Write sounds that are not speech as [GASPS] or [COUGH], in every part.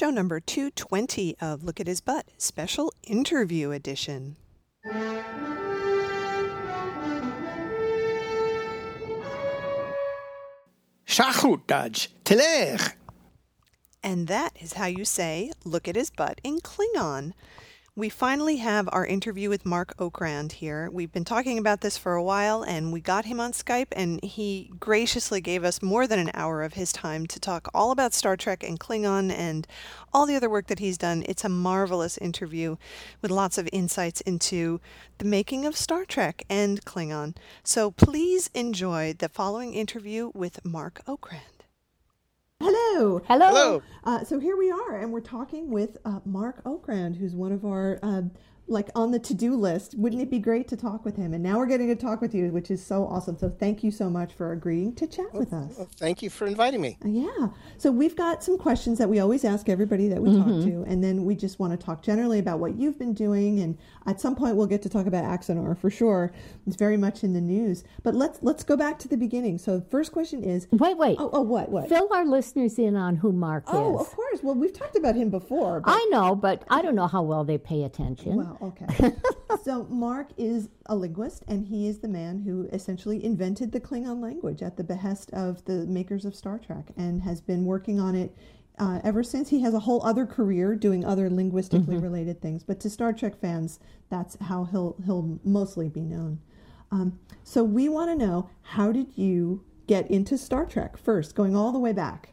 show number 220 of Look at His Butt, special interview edition. Teler. And that is how you say, look at his butt in Klingon. We finally have our interview with Marc Okrand here. We've been talking about this for a while and we got him on Skype and he graciously gave us more than an hour of his time to talk all about Star Trek and Klingon and all the other work that he's done. It's a marvelous interview with lots of insights into the making of Star Trek and Klingon. So please enjoy the following interview with Marc Okrand. Hello. Hello. Hello. Uh, so here we are, and we're talking with uh, Marc Okrand, who's one of our uh, like on the to-do list. Wouldn't it be great to talk with him? And now we're getting to talk with you, which is so awesome. So thank you so much for agreeing to chat with us. Well, thank you for inviting me. Uh, Yeah. So we've got some questions that we always ask everybody that we talk to, and then we just want to talk generally about what you've been doing. And at some point, we'll get to talk about Axanar for sure. It's very much in the news. But let's let's go back to the beginning. So the first question is, Wait, wait. oh, oh what what? Fill our listeners in on who Marc Oh, is. Oh, of course. Well, we've talked about him before. But I know, but I don't know how well they pay attention. Well, okay. [LAUGHS] so Marc is a linguist, and he is the man who essentially invented the Klingon language at the behest of the makers of Star Trek, and has been working on it uh, ever since. He has a whole other career doing other linguistically related things, but to Star Trek fans, that's how he'll he'll mostly be known. Um, so we want to know how did you get into Star Trek first, going all the way back,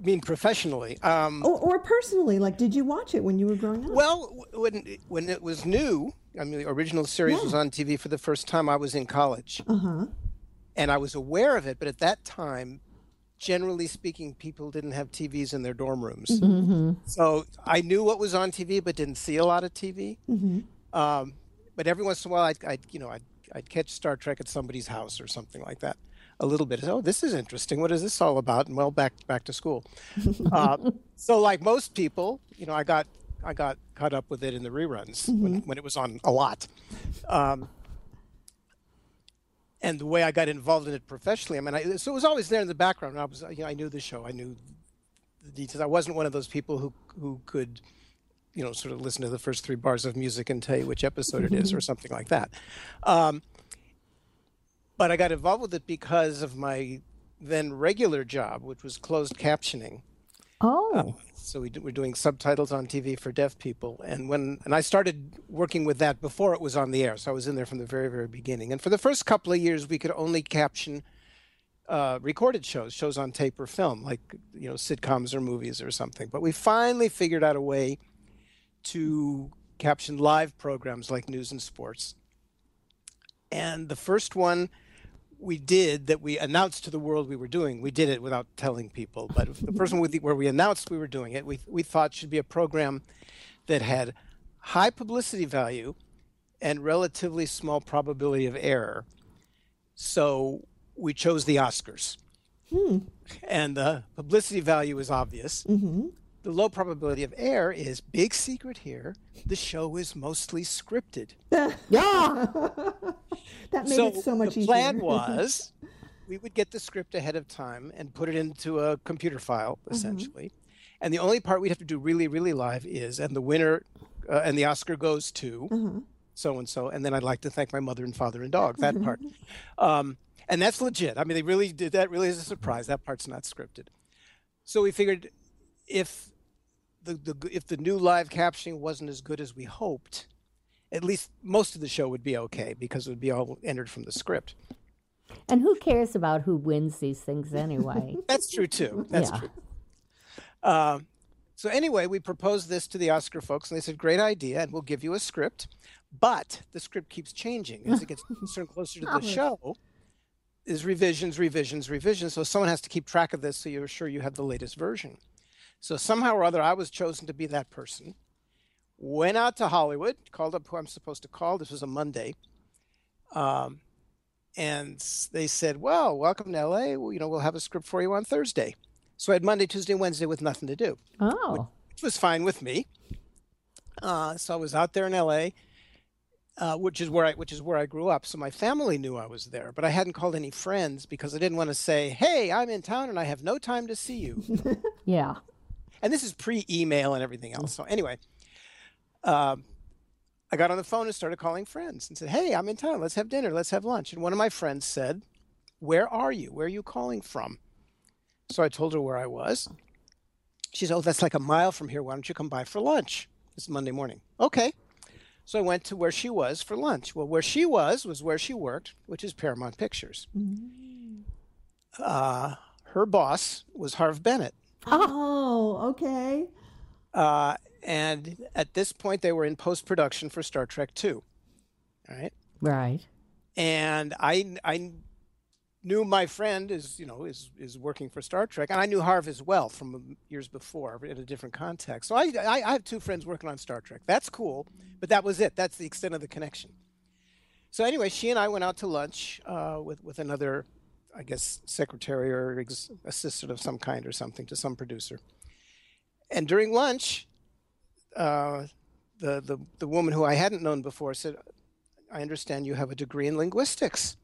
mean, professionally. Um, or, or personally? Like, did you watch it when you were growing up? Well, when it- when it was new, I mean, the original series was on TV for the first time. I was in college, Uh huh. and I was aware of it. But at that time, generally speaking, people didn't have TVs in their dorm rooms. So I knew what was on TV, but didn't see a lot of TV. Um, but every once in a while, I'd, I'd you know, I'd, I'd catch Star Trek at somebody's house or something like that. A little bit. Oh, this is interesting. What is this all about? And well, back back to school. [LAUGHS] uh, so, like most people, you know, I got I got caught up with it in the reruns when, when it was on a lot. Um, and the way I got involved in it professionally, I mean, I, so it was always there in the background. I was, you know, I knew the show, I knew the details. I wasn't one of those people who who could, you know, sort of listen to the first three bars of music and tell you which episode it is or something like that. Um, but I got involved with it because of my then regular job, which was closed captioning. oh, So we were doing subtitles on TV for deaf people, and when and I started working with that before it was on the air, so I was in there from the very very beginning. And for the first couple of years, we could only caption uh, recorded shows, shows on tape or film, like you know sitcoms or movies or something. But we finally figured out a way to caption live programs like news and sports. And the first one we did that we announced to the world we were doing. We did it without telling people, but the person with the, where we announced we were doing it, we we thought should be a program that had high publicity value and relatively small probability of error. So we chose the Oscars, hmm. and the publicity value is obvious. Mm-hmm. The low probability of error is big secret here. The show is mostly scripted. yeah. [LAUGHS] That made it so much the easier. The plan [LAUGHS] was we would get the script ahead of time and put it into a computer file Mm-hmm. essentially and the only part we'd have to do really really live is and the winner uh, and the oscar goes to Mm-hmm. so and so and then i'd like to thank my mother and father and dog that part Mm-hmm. um, and that's legit i mean they really did that really is a surprise that part's not scripted so we figured if the, the if the new live captioning wasn't as good as we hoped at least most of the show would be okay because it would be all entered from the script. And who cares about who wins these things anyway? [LAUGHS] That's true too. That's Yeah. true. Um, so anyway, we proposed this to the Oscar folks, and they said, "Great idea, and we'll give you a script." But the script keeps changing as it gets [LAUGHS] closer and closer to the show. Is revisions, revisions, revisions. So someone has to keep track of this, so you're sure you have the latest version. So somehow or other, I was chosen to be that person. Went out to Hollywood, called up who I'm supposed to call. This was a Monday. Um, and they said, "Well, welcome to LA. Well, you know, we'll have a script for you on Thursday." So I had Monday, Tuesday, Wednesday with nothing to do, Oh, which was fine with me. Uh, so I was out there in LA, uh, which is where I which is where I grew up. So my family knew I was there, but I hadn't called any friends because I didn't want to say, "Hey, I'm in town and I have no time to see you." [LAUGHS] yeah. And this is pre-email and everything else. So anyway, um, I got on the phone and started calling friends and said, "Hey, I'm in town. Let's have dinner. Let's have lunch." And one of my friends said, "Where are you? Where are you calling from?" So I told her where I was. She said, "Oh, that's like a mile from here. Why don't you come by for lunch?" It's Monday morning. Okay. So I went to where she was for lunch. Well, where she was was where she worked, which is Paramount Pictures. Uh, her boss was Harve Bennett. Oh, okay. Uh, and at this point, they were in post production for Star Trek Two. Right. Right. And I, I knew my friend is, you know, is, is working for Star Trek. And I knew Harve as well from years before in a different context. So I, I, I have two friends working on Star Trek. That's cool. But that was it. That's the extent of the connection. So anyway, she and I went out to lunch uh, with, with another, I guess, secretary or ex- assistant of some kind or something to some producer. And during lunch, uh, the, the, the woman who I hadn't known before said, I understand you have a degree in linguistics.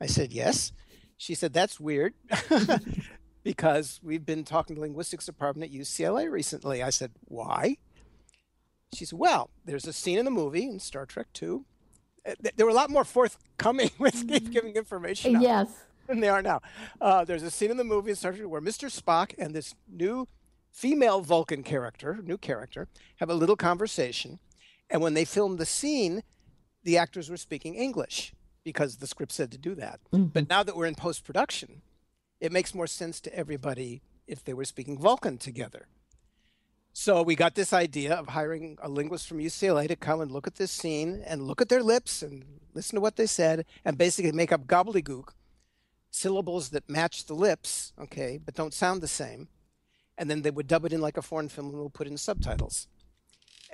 I said, yes. She said, that's weird [LAUGHS] because we've been talking to the linguistics department at UCLA recently. I said, why? She said, well, there's a scene in the movie in Star Trek 2. Uh, th- They were a lot more forthcoming [LAUGHS] with giving information Yes. [LAUGHS] than they are now. Uh, there's a scene in the movie in Star Trek where Mr. Spock and this new female Vulcan character, new character, have a little conversation. And when they filmed the scene, the actors were speaking English because the script said to do that. But now that we're in post production, it makes more sense to everybody if they were speaking Vulcan together. So we got this idea of hiring a linguist from UCLA to come and look at this scene and look at their lips and listen to what they said and basically make up gobbledygook syllables that match the lips, okay, but don't sound the same. And then they would dub it in like a foreign film and we'll put in subtitles.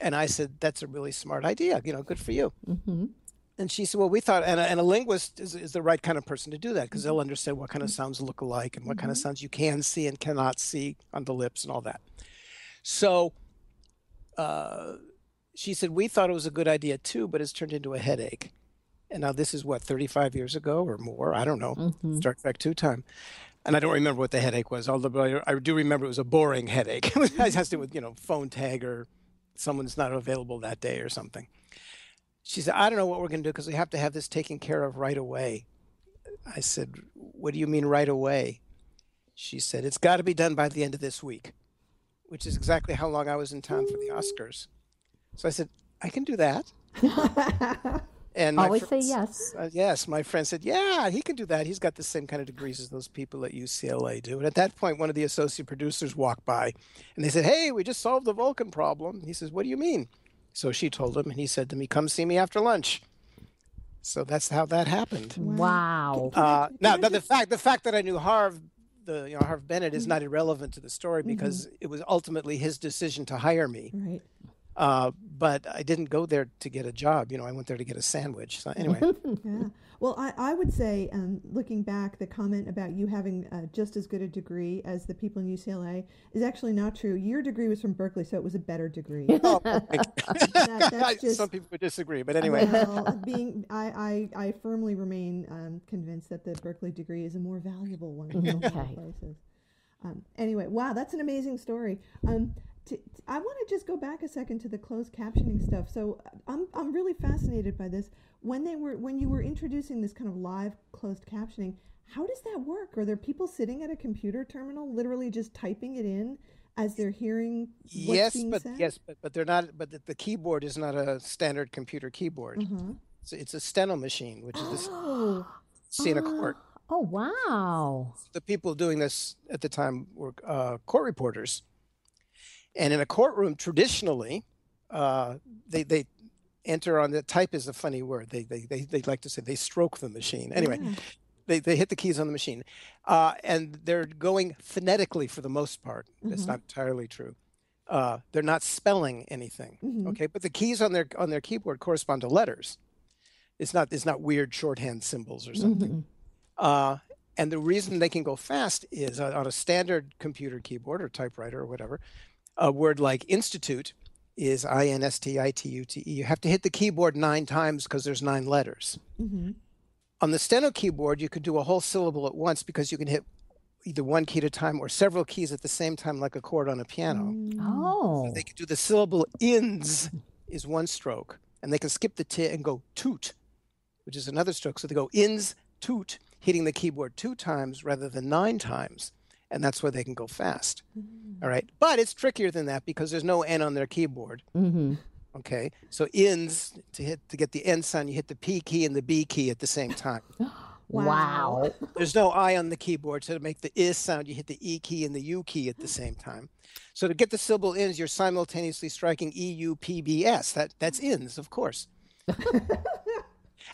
And I said, that's a really smart idea. You know, good for you. Mm-hmm. And she said, well, we thought, and a, and a linguist is, is the right kind of person to do that because they'll mm-hmm. understand what kind of sounds look alike and what kind of mm-hmm. sounds you can see and cannot see on the lips and all that. So uh, she said, we thought it was a good idea too, but it's turned into a headache. And now this is what, 35 years ago or more? I don't know. Mm-hmm. Star Trek 2 time. And I don't remember what the headache was, although I I do remember it was a boring headache. it has to do with, you know, phone tag or someone's not available that day or something. She said, I don't know what we're going to do because we have to have this taken care of right away. I said, What do you mean right away? She said, It's got to be done by the end of this week, which is exactly how long I was in town for the Oscars. So I said, I can do that. [LAUGHS] And Always say yes. uh, yes, my friend said, "Yeah, he can do that. He's got the same kind of degrees as those people at UCLA do." And at that point, one of the associate producers walked by, and they said, "Hey, we just solved the Vulcan problem." He says, "What do you mean?" So she told him, and he said to me, "Come see me after lunch." So that's how that happened. Wow. Uh, now, now the fact the fact that I knew Harve, the you know Harve Bennett, is not irrelevant to the story because it was ultimately his decision to hire me. Right. Uh, but I didn't go there to get a job. You know, I went there to get a sandwich. So anyway. [LAUGHS] Yeah. [LAUGHS] Well, I, I would say, um, looking back, the comment about you having uh, just as good a degree as the people in UCLA is actually not true. Your degree was from Berkeley, so it was a better degree. [LAUGHS] Oh. That- just- Some people would disagree, but anyway. well, being, I, I, I firmly remain um, convinced that the Berkeley degree is a more valuable one than Okay. places. Um, anyway, wow, that's an amazing story. Um, t- t- I want to just go back a second to the closed captioning stuff. So I'm, I'm really fascinated by this. When they were when you were introducing this kind of live closed captioning, how does that work? Are there people sitting at a computer terminal, literally just typing it in as they're hearing what's yes, being but said? yes, but, but they're not. But the, the keyboard is not a standard computer keyboard. Mhm. It's, it's a steno machine, which is this Oh, see in a court. [GASPS] Oh, wow. The people doing this at the time were uh, court reporters, and in a courtroom, traditionally, uh, they they enter on the type is a funny word. They they they, they like to say they stroke the machine. Anyway. yeah. they, they hit the keys on the machine uh, and they're going phonetically for the most part that's Mhm. not entirely true uh, they're not spelling anything Mhm. okay but the keys on their on their keyboard correspond to letters it's not it's not weird shorthand symbols or something Mhm. uh, and the reason they can go fast is on on a standard computer keyboard or typewriter or whatever a word like institute is i-n-s-t-i-t-u-t-e you have to hit the keyboard nine times because there's nine letters Mhm. on the steno keyboard, you could do a whole syllable at once because you can hit either one key at a time or several keys at the same time, like a chord on a piano. Oh. They can do the syllable ins is one stroke, and they can skip the t and go toot, which is another stroke. So they go ins, toot, hitting the keyboard two times rather than nine times. And that's where they can go fast. All right. But it's trickier than that because there's no N on their keyboard. Mm-hmm. Okay. So ins to hit to get the N sound, you hit the P key and the B key at the same time. [GASPS] Wow. There's no I on the keyboard, so to make the is sound, you hit the E key and the U key at the same time. So to get the syllable ins, you're simultaneously striking E U P B S. That that's ins, of course. [LAUGHS]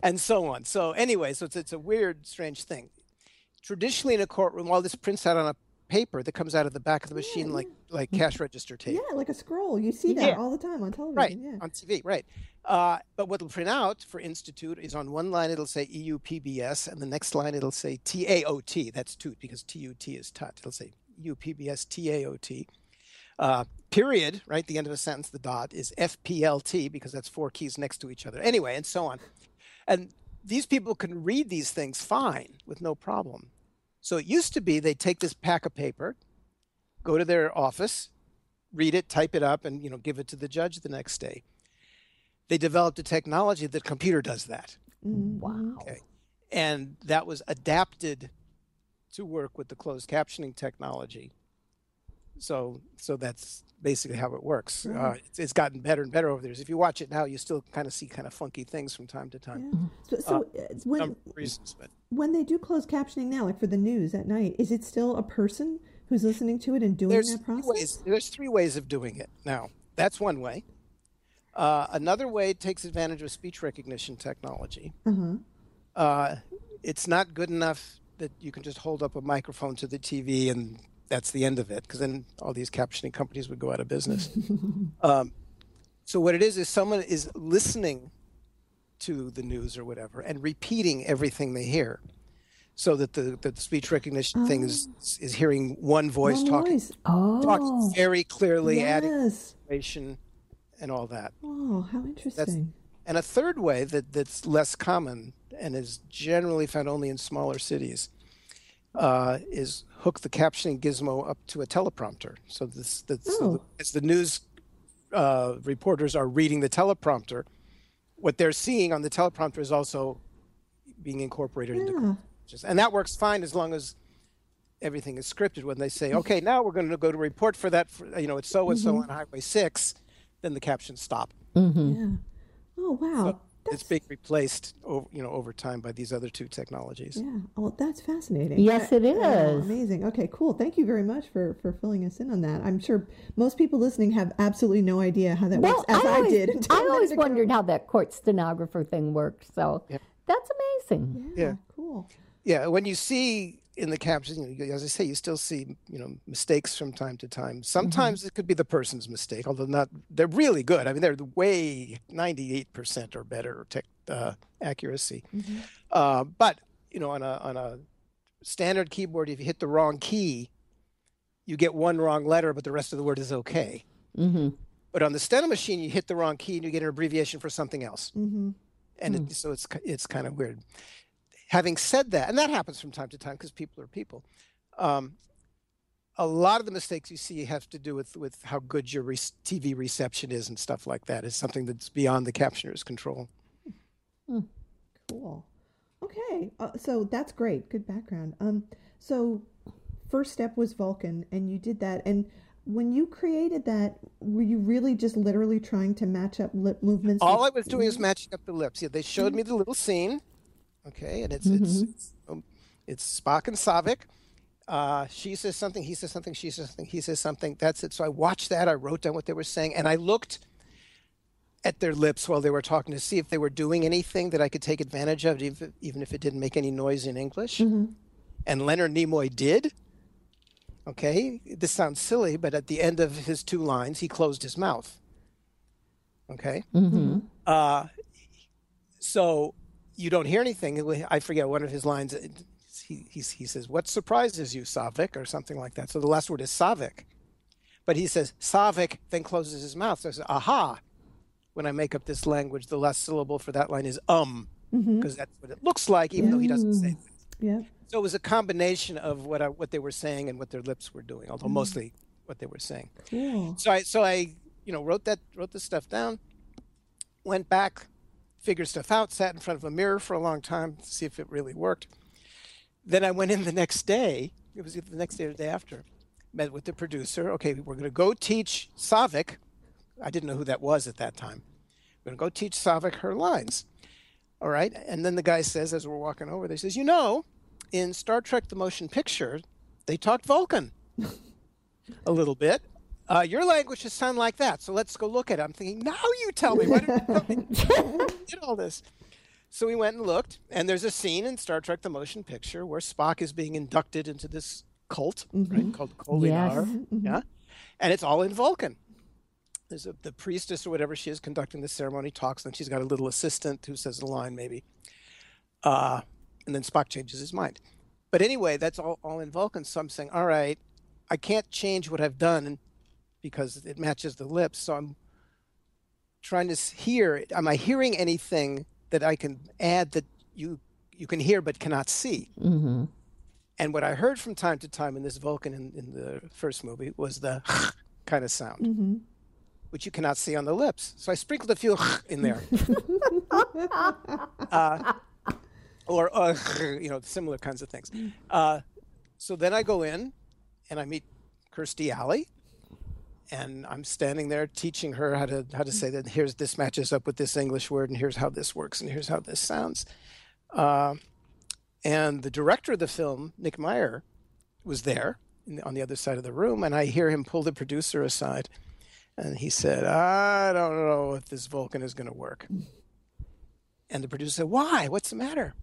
and so on. So anyway, so it's it's a weird, strange thing. Traditionally in a courtroom, while this prints out on a paper that comes out of the back of the machine like like cash register tape. Yeah, like a scroll. You see that Yeah. all the time on television. Right, Yeah. on TV, right. Uh, but what will print out for Institute is on one line it'll say E EUPBS, and the next line it'll say TAOT. That's toot because TUT is tut. It'll say E EUPBS TAOT. Uh, period, right? The end of a sentence, the dot is FPLT because that's four keys next to each other. Anyway, and so on. And these people can read these things fine with no problem. So it used to be they'd take this pack of paper, go to their office, read it, type it up, and you know give it to the judge the next day. They developed a technology that computer does that, Wow. Okay. and that was adapted to work with the closed captioning technology. So, so that's basically how it works. Uh, it's, it's gotten better and better over the years. If you watch it now, you still kind of see kind of funky things from time to time. So, so uh, when reasons, but when they do closed captioning now, like for the news at night, is it still a person who's listening to it and doing there's that process? ways. There's three ways of doing it. Now, that's one way. Uh, another way takes advantage of speech recognition technology. Uh-huh. Uh, it's not good enough that you can just hold up a microphone to the TV and that's the end of it, because then all these captioning companies would go out of business. [LAUGHS] um, so what it is is someone is listening to the news or whatever and repeating everything they hear, so that the, that the speech recognition thing is is hearing one voice One talking voice. talking Oh. very clearly, adding Yes. information and all that. Oh, how interesting. And a third way that, that's less common and is generally found only in smaller cities uh, is hook the captioning gizmo up to a teleprompter. So this, that's, so Oh. as the news uh, reporters are reading the teleprompter, what they're seeing on the teleprompter is also being incorporated into hmm. Yeah. just- and that works fine as long as everything is scripted when they say hmm. okay now we're going to go to report for that for, you know it's so and so Mm-hmm. on highway 6 then the captions stop mm-hmm. Yeah. Oh, wow. It's being replaced over you know over time by these other two technologies Yeah. Oh, that's fascinating. Yes, it oh, is Oh, amazing. Okay, cool. Thank you very much for for filling us in on that. I'm sure most people listening have absolutely no idea how that Well, works, as I, always, did. until [LAUGHS] a I minute always wondered how that court stenographer thing worked. So that's amazing. Yeah, Yeah. Cool. yeah when you see in the captions you know, as i say you still see you know mistakes from time to time. Sometimes it could be the person's mistake although not they're really good. I mean they're way 98% or better tech, uh, accuracy. Uh, but you know on a on a standard keyboard if you hit the wrong key you get one wrong letter but the rest of the word is okay. Mm-hmm. but on the steno machine you hit the wrong key and you get an abbreviation for something else. Mm-hmm. and it, so it's it's kind of weird. Having said that, and that happens from time to time because people are people. Um, a lot of the mistakes you see have to do with with how good your re- TV reception is and stuff like that. Is something that's beyond the captioner's control. Cool. Okay. Uh, so that's great. Good background. Um. So first step was Vulcan, and you did that. And when you created that, were you really just literally trying to match up lip movements? All I was doing is matching up the lips. Yeah, they showed me the little scene. Okay, and it's it's it's, um, it's Spock and Saavik. Uh, she says something, he says something, she says something, he says something. That's it. So I watched that. I wrote down what they were saying, and I looked at their lips while they were talking to see if they were doing anything that I could take advantage of, even even if it didn't make any noise in English. And Leonard Nimoy did. Okay, this sounds silly, but at the end of his two lines, he closed his mouth. Okay. Uh, so you don't hear anything. I forget one of his lines. He, he, he says, What surprises you, Saavik? or something like that. So the last word is Saavik. But he says, Saavik, then closes his mouth. So I say, Aha. When I make up this language, the last syllable for that line is um, because that's what it looks like, even though he doesn't say that. Yeah. So it was a combination of what I, what they were saying and what their lips were doing, although mostly what they were saying. Cool. So I so I you know wrote that wrote the stuff down, went back, figured stuff out, sat in front of a mirror for a long time to see if it really worked. Then I went in the next day. It was either the next day or the day after. Met with the producer. Okay, we're going to go teach Saavik. I didn't know who that was at that time. We're going to go teach Saavik her lines. All right. And then the guy says, as we're walking over, they says, you know, in Star Trek: The Motion Picture, they talked Vulcan [LAUGHS] a little bit. Uh, your language should sound like that. So let's go look at it. I'm thinking, now you tell me. Why didn't you tell me? [LAUGHS] [LAUGHS] did all this? So we went and looked, and there's a scene in Star Trek: The Motion Picture where Spock is being inducted into this cult, right, called Kolinahr. Yes. Yeah, and it's all in Vulcan. There's a, the priestess or whatever she is conducting the ceremony talks, and she's got a little assistant who says a line maybe, uh, and then Spock changes his mind. But anyway, that's all, all in Vulcan. So I'm saying, all right, I can't change what I've done because it matches the lips. So I'm trying to hear. Am I hearing anything that I can add that you you can hear but cannot see? Mm-hmm. And what I heard from time to time in this Vulcan in, in the first movie was the [LAUGHS] kind of sound, Mm-hmm. which you cannot see on the lips. So I sprinkled a few [LAUGHS] in there. [LAUGHS] uh, or, uh, you know, similar kinds of things. Uh, so then I go in and I meet Kirstie Alley. And I'm standing there teaching her how to how to say that here's this matches up with this English word and here's how this works and here's how this sounds. Uh, and the director of the film, Nick Meyer, was there the, on the other side of the room, and I hear him pull the producer aside, and he said, "I don't know if this Vulcan is going to work." And the producer said, "Why? What's the matter?"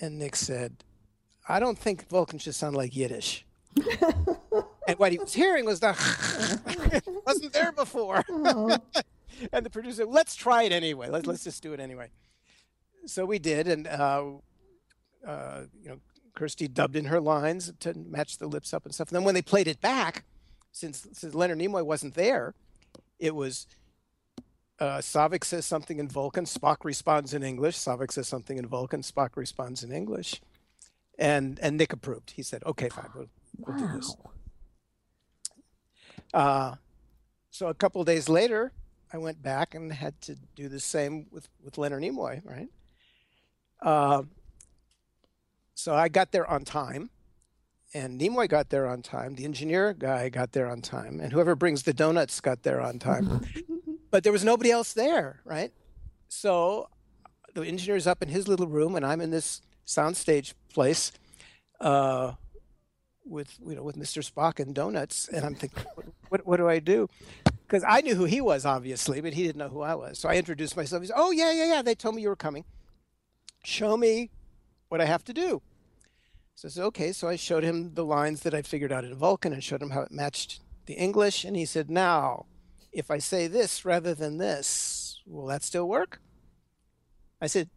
And Nick said, "I don't think Vulcan should sound like Yiddish." [LAUGHS] and what he was hearing was the [LAUGHS] wasn't there before. Oh, and the producer, let's try it anyway. Let's let's just do it anyway. So we did, and uh, uh, you know, Kirstie dubbed in her lines to match the lips up and stuff. And then when they played it back, since since Leonard Nimoy wasn't there, it was uh, Saavik says something in Vulcan, Spock responds in English. Saavik says something in Vulcan, Spock responds in English, and and Nick approved. He said, "Okay, fine, we'll, we'll do this." Uh, so a couple of days later, I went back and had to do the same with, with Leonard Nimoy, right? Uh, so I got there on time, and Nimoy got there on time. The engineer guy got there on time, and whoever brings the donuts got there on time. [LAUGHS] but there was nobody else there, right? So the engineer's up in his little room, and I'm in this soundstage place. Uh, with you know with Mr. Spock and donuts, and I'm thinking, what, what, do I do? Because I knew who he was, obviously, but he didn't know who I was. So I introduced myself. He said, "Oh yeah, yeah, yeah. They told me you were coming. Show me what I have to do." So I said, "Okay." So I showed him the lines that I figured out in Vulcan and showed him how it matched the English, and he said, "Now, if I say this rather than this, will that still work?" I said,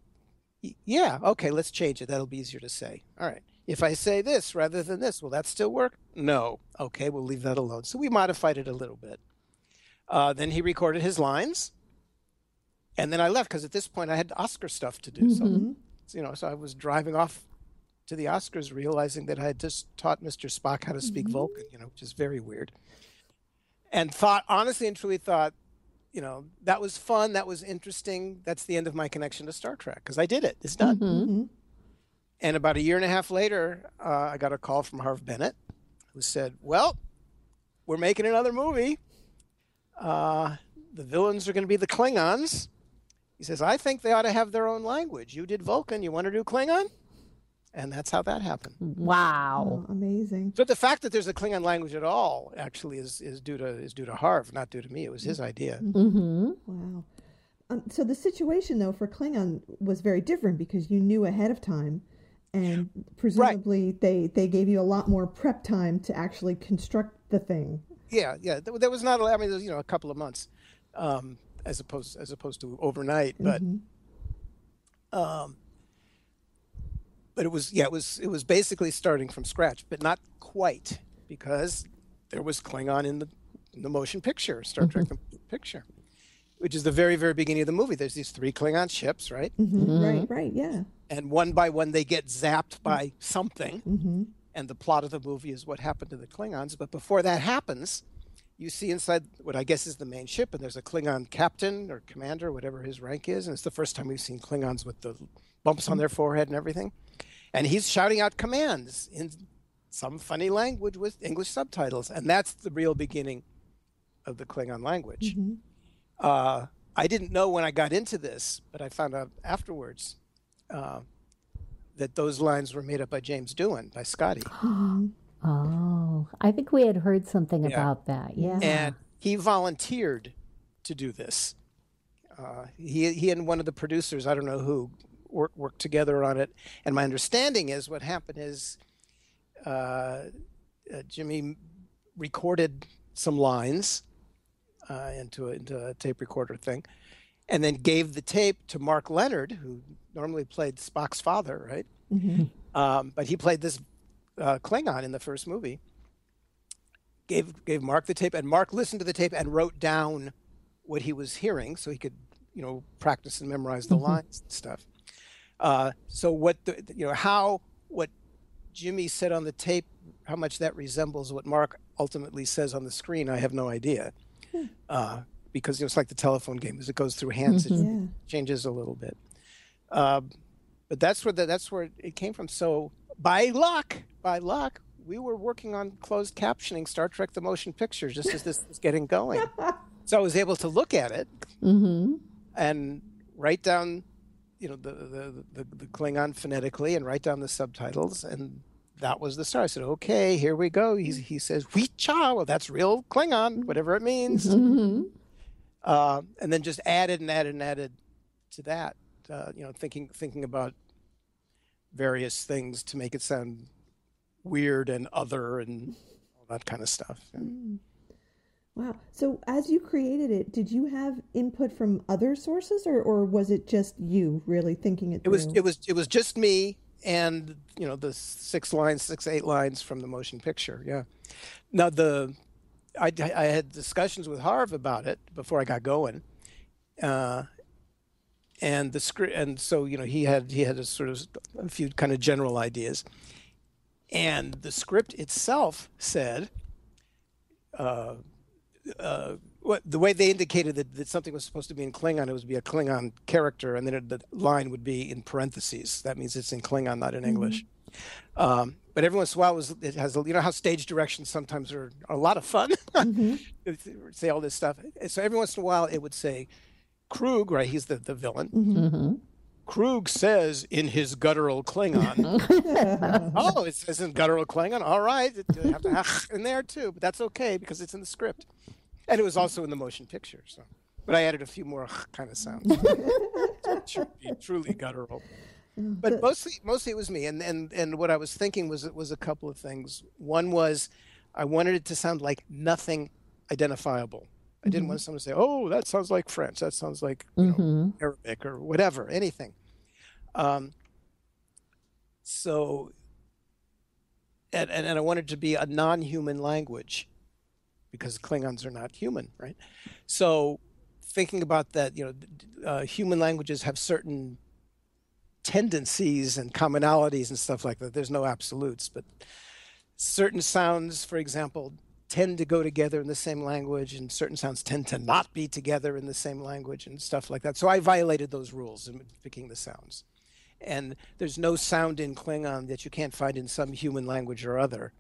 "Yeah. Okay, let's change it. That'll be easier to say." All right. If I say this rather than this, will that still work? No. Okay, we'll leave that alone. So we modified it a little bit. Uh, then he recorded his lines, and then I left because at this point I had Oscar stuff to do. So, you know, so I was driving off to the Oscars, realizing that I had just taught Mr. Spock how to speak Vulcan, you know, which is very weird. And thought, honestly and truly thought, you know, that was fun. That was interesting. That's the end of my connection to Star Trek because I did it. It's done. mhm. And about a year and a half later, uh, I got a call from Harve Bennett, who said, "Well, we're making another movie. Uh, the villains are going to be the Klingons." He says, "I think they ought to have their own language. You did Vulcan. You want to do Klingon?" And that's how that happened. Wow. Oh, amazing. So the fact that there's a Klingon language at all actually is, is due to is due to Harve, not due to me. It was his idea. Mm-hmm. Wow. Um, so the situation, though, for Klingon was very different because you knew ahead of time, and presumably they they gave you a lot more prep time to actually construct the thing. Yeah, yeah. There, there was not. a- I mean, there was, you know, a couple of months, um, as opposed as opposed to overnight. But, um, but it was yeah, it was it was basically starting from scratch, but not quite because there was Klingon in the in the motion picture, Star Trek the picture, which is the very very beginning of the movie. There's these three Klingon ships, right? Mhm. Right, right, yeah. And one by one they get zapped by something. Mm-hmm. And the plot of the movie is what happened to the Klingons. But before that happens, you see inside what I guess is the main ship, and there's a Klingon captain or commander, whatever his rank is. And it's the first time we've seen Klingons with the bumps on their forehead and everything. And he's shouting out commands in some funny language with English subtitles. And that's the real beginning of the Klingon language. Mm-hmm. Uh, I didn't know when I got into this, but I found out afterwards uh, that those lines were made up by James Doohan, by Scotty. [GASPS] Oh, I think we had heard something Yeah. about that. Yeah. And he volunteered to do this. Uh, he, he and one of the producers, I don't know who, worked, worked together on it. And my understanding is what happened is uh, uh, Jimmy recorded some lines uh, into, a, into a tape recorder thing and then gave the tape to Mark Lenard, who normally played Spock's father, right? Um, but he played this uh, Klingon in the first movie. Gave gave Mark the tape, and Mark listened to the tape and wrote down what he was hearing, so he could, you know, practice and memorize the lines and stuff. Uh, so what the you know how what Jimmy said on the tape, how much that resembles what Mark ultimately says on the screen, I have no idea. Uh, because you know, it's like the telephone game as it goes through hands, it Yeah. changes a little bit. Um, but that's where the, that's where it came from. So by luck, by luck, we were working on closed captioning Star Trek: The Motion Picture just as this was getting going. [LAUGHS] so I was able to look at it Mm-hmm. and write down, you know, the the, the the Klingon phonetically and write down the subtitles, and that was the start. I said, "Okay, here we go." He he says, "Weecha," well, that's real Klingon, whatever it means. Mm-hmm. Uh, and then just added and added and added to that. Uh, you know, thinking thinking about various things to make it sound weird and other and all that kind of stuff. Wow. So as you created it, did you have input from other sources or, or was it just you really thinking it It was through? it was it was just me and you know the six lines, six eight lines from the motion picture. Yeah. Now the I, I had discussions with Harve about it before I got going, uh, and the script and so you know he had he had a sort of a few kind of general ideas, and the script itself said. Uh, uh, what the way they indicated that, that something was supposed to be in Klingon, it was be a Klingon character, and then it, the line would be in parentheses. That means it's in Klingon, not in English. Um, but every once in a while, it, was, it has a, you know how stage directions sometimes are, are a lot of fun. [LAUGHS] say all this stuff. So every once in a while, it would say Kruge, right? He's the the villain. Mm-hmm. Kruge says in his guttural Klingon. [LAUGHS] oh, it says in guttural Klingon. All right, it, you have to have [LAUGHS] in there too, but that's okay because it's in the script, and it was also in the motion picture. So, but I added a few more kind of sounds. it should be truly guttural. But mostly, mostly it was me, and and and what I was thinking was it was a couple of things. One was, I wanted it to sound like nothing identifiable. I didn't want someone to say, "Oh, that sounds like French. That sounds like you Mm-hmm. Arabic or whatever, anything." Um, so, and, and and I wanted it to be a non-human language because Klingons are not human, right? So, thinking about that, you know, uh, human languages have certain tendencies and commonalities and stuff like that. There's no absolutes, but certain sounds, for example, tend to go together in the same language, and certain sounds tend to not be together in the same language and stuff like that. So I violated those rules in picking the sounds. And there's no sound in Klingon that you can't find in some human language or other.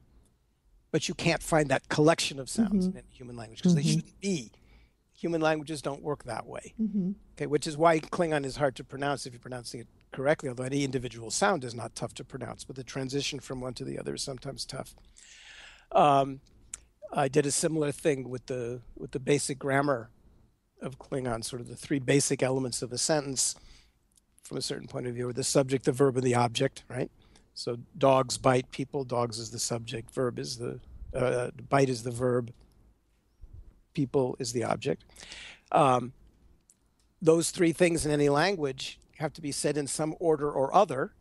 But you can't find that collection of sounds mm-hmm. in any human language because they mm-hmm. shouldn't be. Human languages don't work that way. Mm-hmm. Okay, which is why Klingon is hard to pronounce if you're pronouncing it correctly, although any individual sound is not tough to pronounce, but the transition from one to the other is sometimes tough. Um, I did a similar thing with the with the basic grammar of Klingon, sort of the three basic elements of a sentence from a certain point of view, or the subject, the verb, and the object, right? So dogs bite people, dogs is the subject, verb is the uh, bite is the verb, people is the object. Um, those three things in any language have to be said in some order or other.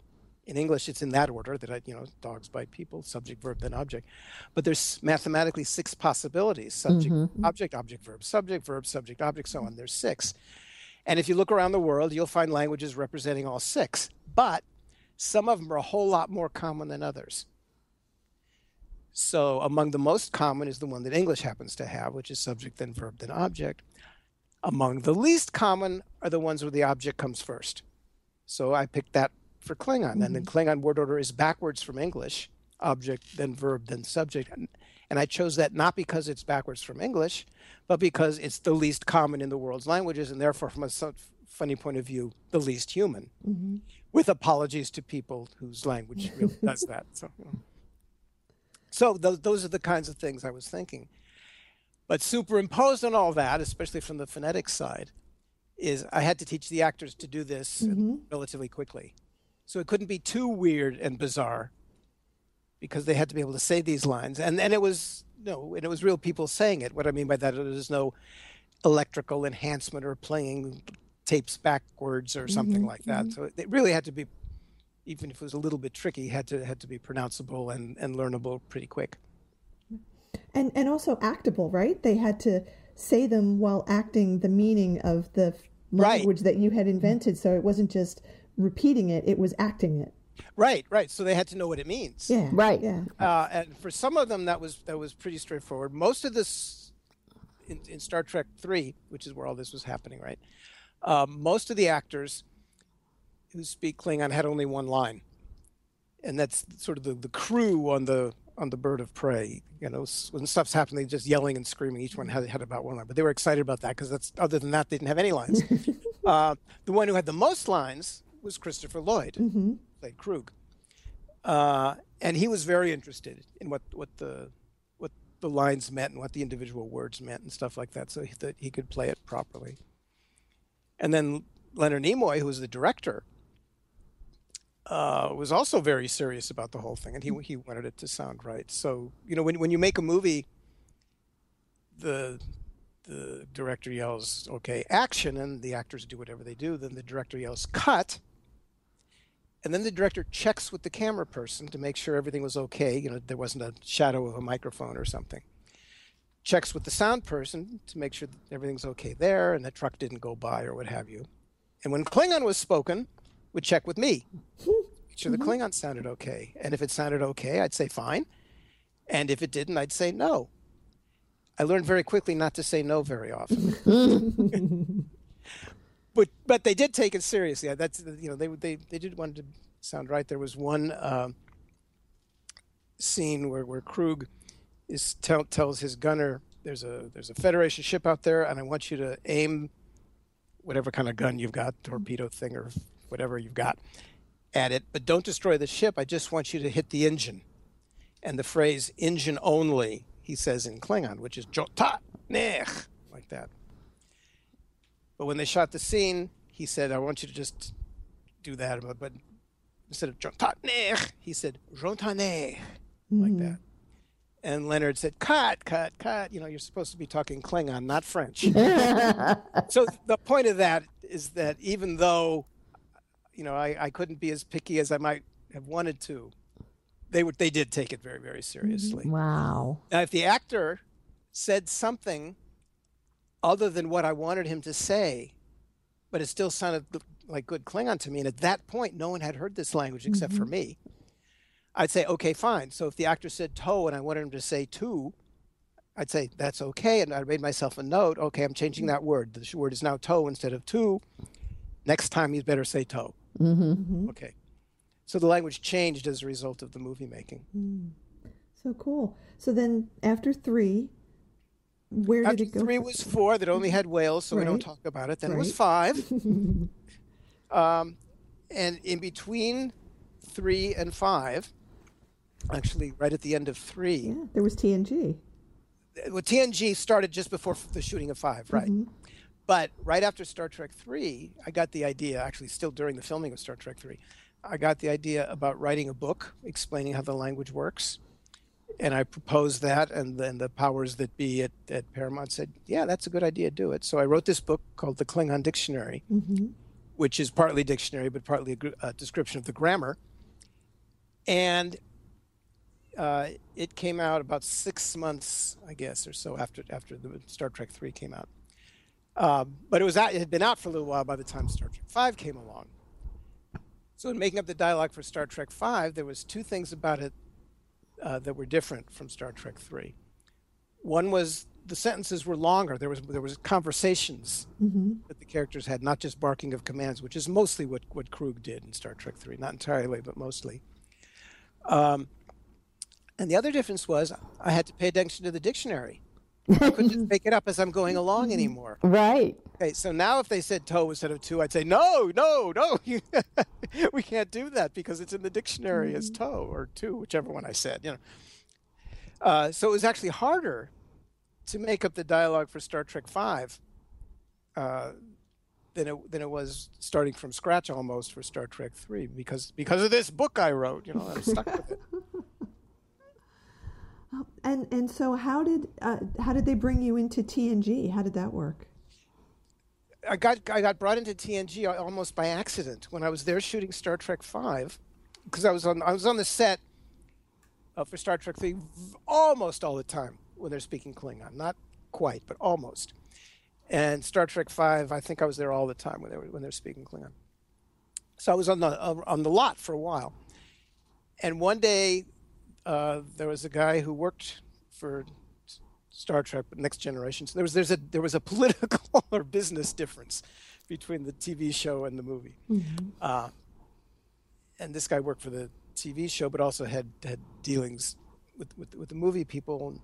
In English, it's in that order that I, you know, dogs bite people, subject, verb, then object. But there's mathematically six possibilities: subject, mm-hmm. Mm-hmm. object, object, verb, subject, verb, subject, object, so on. There's six. And if you look around the world, you'll find languages representing all six. But Some of them are a whole lot more common than others. So, among the most common is the one that English happens to have, which is subject, then verb, then object. Among the least common are the ones where the object comes first. So, I picked that for Klingon. Mm-hmm. And then Klingon word order is backwards from English object, then verb, then subject. And I chose that not because it's backwards from English, but because it's the least common in the world's languages, and therefore, from a funny point of view, the least human. Mm-hmm. With apologies to people whose language [LAUGHS] really does that. So, you know. so those, those are the kinds of things I was thinking. But superimposed on all that, especially from the phonetic side, is I had to teach the actors to do this mm-hmm. relatively quickly. So it couldn't be too weird and bizarre because they had to be able to say these lines. And and it was no, and it was real people saying it. What I mean by that is no electrical enhancement or playing tapes backwards or something mm-hmm, like that. Mm-hmm. So it really had to be, even if it was a little bit tricky, had to had to be pronounceable and, and learnable pretty quick. And and also actable, right? They had to say them while acting the meaning of the language right. that you had invented. So it wasn't just repeating it; it was acting it. Right, right. So they had to know what it means. Yeah, right. Yeah. Uh, and for some of them, that was that was pretty straightforward. Most of this in, in Star Trek Three, which is where all this was happening, right? Um, most of the actors who speak Klingon had only one line, and that's sort of the, the crew on the on the bird of prey. You know, when stuff's happening, they're just yelling and screaming. Each one had, had about one line, but they were excited about that because that's other than that, they didn't have any lines. [LAUGHS] uh, the one who had the most lines was Christopher Lloyd. Mm-hmm played Kruge, uh, and he was very interested in what what the what the lines meant and what the individual words meant and stuff like that, so he, that he could play it properly. And then Leonard Nimoy, who was the director, uh, was also very serious about the whole thing, and he he wanted it to sound right. So you know, when when you make a movie, the the director yells, "Okay, action," and the actors do whatever they do. Then the director yells, "Cut," and then the director checks with the camera person to make sure everything was okay. You know, there wasn't a shadow of a microphone or something. Checks with the sound person to make sure everything's okay there and the truck didn't go by or what have you. And when Klingon was spoken, would check with me. Make sure the mm-hmm. Klingon sounded okay. And if it sounded okay, I'd say fine. And if it didn't, I'd say no. I learned very quickly not to say no very often. [LAUGHS] but but they did take it seriously. That's you know they they they did want to sound right. There was one uh, scene where where Kruge is tell, tells his gunner there's a there's a Federation ship out there, and I want you to aim whatever kind of gun you've got, torpedo thing or whatever you've got, at it, but don't destroy the ship. I just want you to hit the engine. And the phrase "engine only" he says in Klingon, which is "jota nech," like that. But when they shot the scene, he said, I want you to just do that. But instead of Jontanech, he said Jontanech, mm-hmm. like that. And Leonard said, cut, cut, cut. You know, you're supposed to be talking Klingon, not French. [LAUGHS] so the point of that is that even though, you know, I, I couldn't be as picky as I might have wanted to, they would they did take it very, very seriously. Wow. Now, if the actor said something other than what I wanted him to say, but it still sounded like good Klingon to me. And at that point, no one had heard this language except mm-hmm. for me. I'd say, okay, fine. So if the actor said toe and I wanted him to say two, I'd say that's okay. And I made myself a note. Okay, I'm changing that word. The word is now toe instead of two. Next time, you better say toe. Mm-hmm. mm-hmm. Okay. So the language changed as a result of the movie making. Mm. So cool. So then after three, where After did it go? Three was four that only had whales, so right. we don't talk about it. Then right. it was five. [LAUGHS] um, and in between three and five, actually, right at the end of three, yeah, there was TNG. Well, TNG started just before the shooting of five, right? Mm-hmm. But right after Star Trek three, I got the idea. Actually, still during the filming of Star Trek three, I got the idea about writing a book explaining how the language works and I proposed that, and then the powers that be at, at, Paramount said, "Yeah, that's a good idea. Do it." So I wrote this book called the Klingon Dictionary, mm-hmm. which is partly dictionary but partly a, a description of the grammar. And uh, it came out about six months, I guess, or so after after the Star Trek three came out. Um, but it was out, it had been out for a little while by the time Star Trek five came along. So in making up the dialogue for Star Trek Five, there was two things about it uh, that were different from Star Trek Three. One was the sentences were longer. There was there was conversations mm-hmm. that the characters had, not just barking of commands, which is mostly what what Kruge did in Star Trek Three, not entirely, but mostly. Um, and the other difference was I had to pay attention to the dictionary. I couldn't just [LAUGHS] make it up as I'm going along anymore. Right. Okay, so now if they said toe instead of two, I'd say no, no, no. [LAUGHS] we can't do that because it's in the dictionary as mm-hmm. toe or two, whichever one I said. You know. Uh, so it was actually harder to make up the dialogue for Star Trek Five uh, than it than it was starting from scratch almost for Star Trek Three because because of this book I wrote. You know, I'm stuck with it. [LAUGHS] And and so how did uh, how did they bring you into TNG? How did that work? I got I got brought into TNG almost by accident when I was there shooting Star Trek Five, because I was on I was on the set uh, for Star Trek Three almost all the time when they're speaking Klingon, not quite, but almost. And Star Trek Five, I think I was there all the time when they were when they're speaking Klingon. So I was on the uh, on the lot for a while, and one day uh, there was a guy who worked for Star Trek Next Generation. So there was there's a there was a [LAUGHS] political or business difference between the TV show and the movie. Mm-hmm. Uh, and this guy worked for the TV show, but also had had dealings with with, with the movie people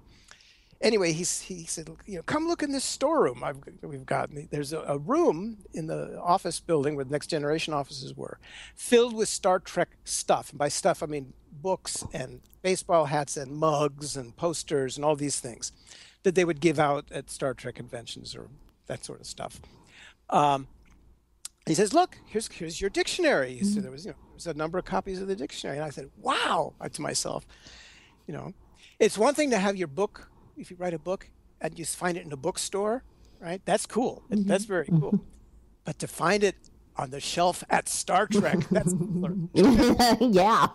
anyway, he's, he said, you know, come look in this storeroom I've, we've got. There's a, a, room in the office building where the Next Generation offices were, filled with Star Trek stuff. And by stuff, I mean books and baseball hats and mugs and posters and all these things that they would give out at Star Trek conventions or that sort of stuff. Um, he says, "Look, here's here's your dictionary." Mm-hmm. So there was you know there's a number of copies of the dictionary, and I said, "Wow!" to myself, you know, it's one thing to have your book if you write a book and you find it in a bookstore, right? That's cool. Mm-hmm. That's very cool. [LAUGHS] but to find it on the shelf at Star Trek, [LAUGHS] that's [LAUGHS] yeah.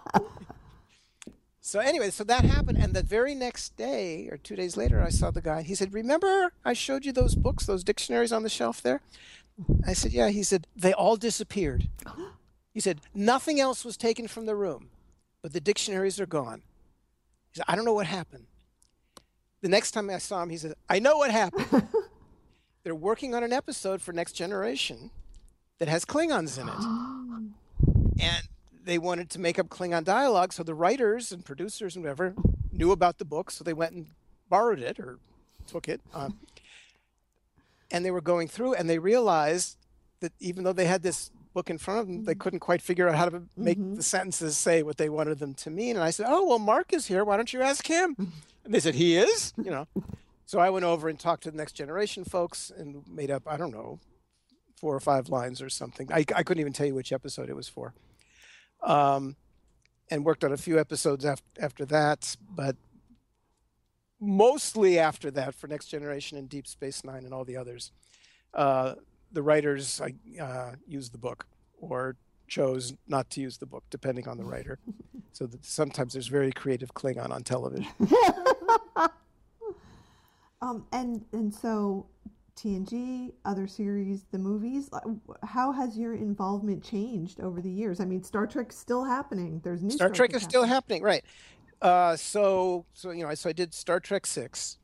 So anyway, so that happened, and the very next day or two days later, I saw the guy. He said, "Remember, I showed you those books, those dictionaries on the shelf there." I said, "Yeah." He said, "They all disappeared." [GASPS] He said, "Nothing else was taken from the room, but the dictionaries are gone." He said, "I don't know what happened." The next time I saw him, he said, I know what happened. [LAUGHS] They're working on an episode for Next Generation that has Klingons in it. [GASPS] and they wanted to make up Klingon dialogue, so the writers and producers and whatever knew about the book, so they went and borrowed it or took it. Um, [LAUGHS] and they were going through, and they realized that even though they had this book in front of them, they couldn't quite figure out how to make mm-hmm. the sentences say what they wanted them to mean. And I said, "Oh, well, Marc is here. Why don't you ask him?" [LAUGHS] And they said, He is? You know. so I went over and talked to the next generation folks and made up, I don't know, four or five lines or something. I, I couldn't even tell you which episode it was for. Um, and worked on a few episodes after, after that, but mostly after that for Next Generation and Deep Space Nine and all the others, uh, the writers uh, used the book or chose not to use the book, depending on the writer. [LAUGHS] so sometimes there's very creative Klingon on television. [LAUGHS] um, and and so TNG, other series, the movies. How has your involvement changed over the years? I mean, Star Trek's still happening. There's new Star, Star Trek, is still happening, right? Uh, so so you know, so I did Star Trek six,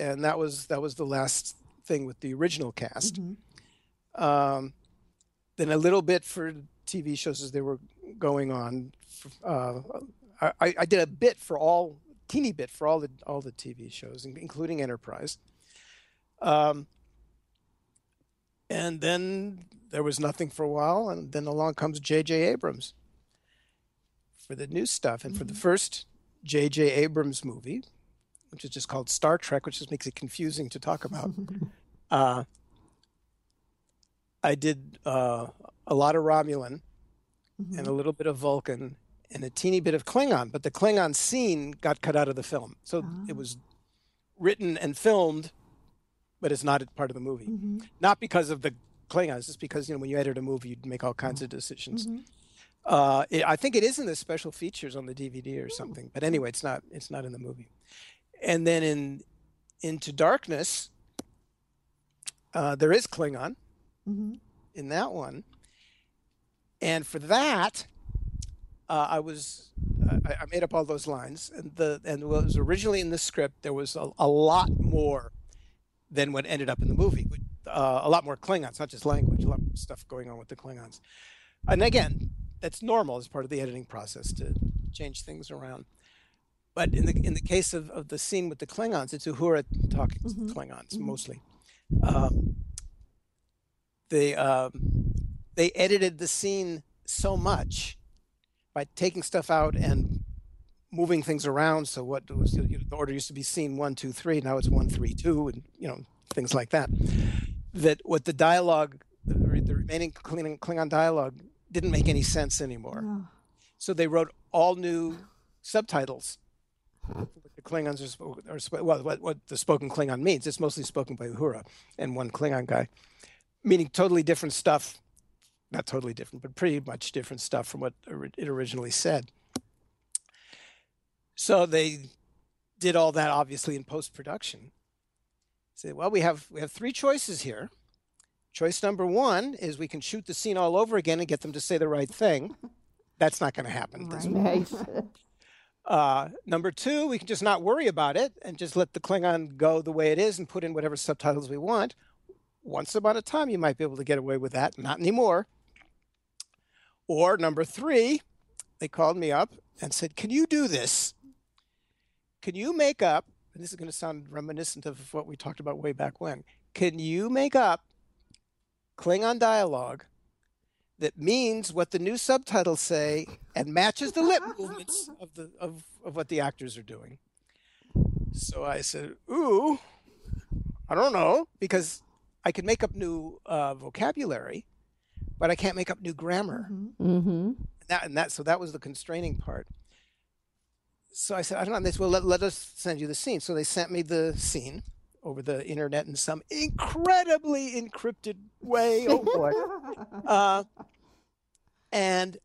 and that was that was the last thing with the original cast. Mm-hmm. Um, then a little bit for TV shows as they were going on. Uh, I, I, did a bit for all, teeny bit for all the all the TV shows, including Enterprise. Um, and then there was nothing for a while, and then along comes J.J. Abrams for the new stuff, and mm-hmm. for the mm-hmm. first J.J. Abrams movie, which is just called Star Trek, which just makes it confusing to talk about. [LAUGHS] uh, I did uh, a lot of Romulan mm-hmm. and a little bit of Vulcan and a teeny bit of Klingon, but the Klingon scene got cut out of the film. So oh. it was written and filmed, but it's not part of the movie. Mm-hmm. Not because of the Klingons, just because you know when you edit a movie, you make all kinds of decisions. Mm-hmm. Uh, it, I think it is in the special features on the DVD or something, but anyway, it's not. It's not in the movie. And then in Into Darkness, uh, there is Klingon mm-hmm. in that one, And for that, uh, I was I, I, made up all those lines, and the and what was originally in the script there was a, a lot more than what ended up in the movie. Uh, a lot more Klingons, not just language, a lot of stuff going on with the Klingons. And again, that's normal as part of the editing process to change things around. But in the in the case of, of the scene with the Klingons, it's Uhura talking mm-hmm. to Klingons mm-hmm. mostly. Um, they um, they edited the scene so much by taking stuff out and moving things around. So what was the order used to be scene one, two, three. Now it's one, three, two, and you know things like that. That what the dialogue, the, the remaining Klingon dialogue, didn't make any sense anymore. Oh. So they wrote all new subtitles. The Klingons are, are well, what, what the spoken Klingon means. It's mostly spoken by Uhura and one Klingon guy, meaning totally different stuff not totally different, but pretty much different stuff from what it originally said. So they did all that obviously in post production. Say, well, we have we have three choices here. Choice number one is we can shoot the scene all over again and get them to say the right thing. That's not going to happen. Right. [LAUGHS] Uh, number two, we can just not worry about it and just let the Klingon go the way it is and put in whatever subtitles we want. Once upon a time, you might be able to get away with that. Not anymore. Or number three, they called me up and said, Can you do this? Can you make up, and this is going to sound reminiscent of what we talked about way back when, can you make up Klingon dialogue that means what the new subtitles say and matches the lip movements [LAUGHS] of, the, of, of what the actors are doing? So I said, Ooh, I don't know, because I can make up new uh, vocabulary but I can't make up new grammar. Mm-hmm. Mm-hmm. That, and that, so that was the constraining part. So I said, I don't know. They said, well, let, let us send you the scene. So they sent me the scene over the internet in some incredibly encrypted way. Oh boy. [LAUGHS] uh, and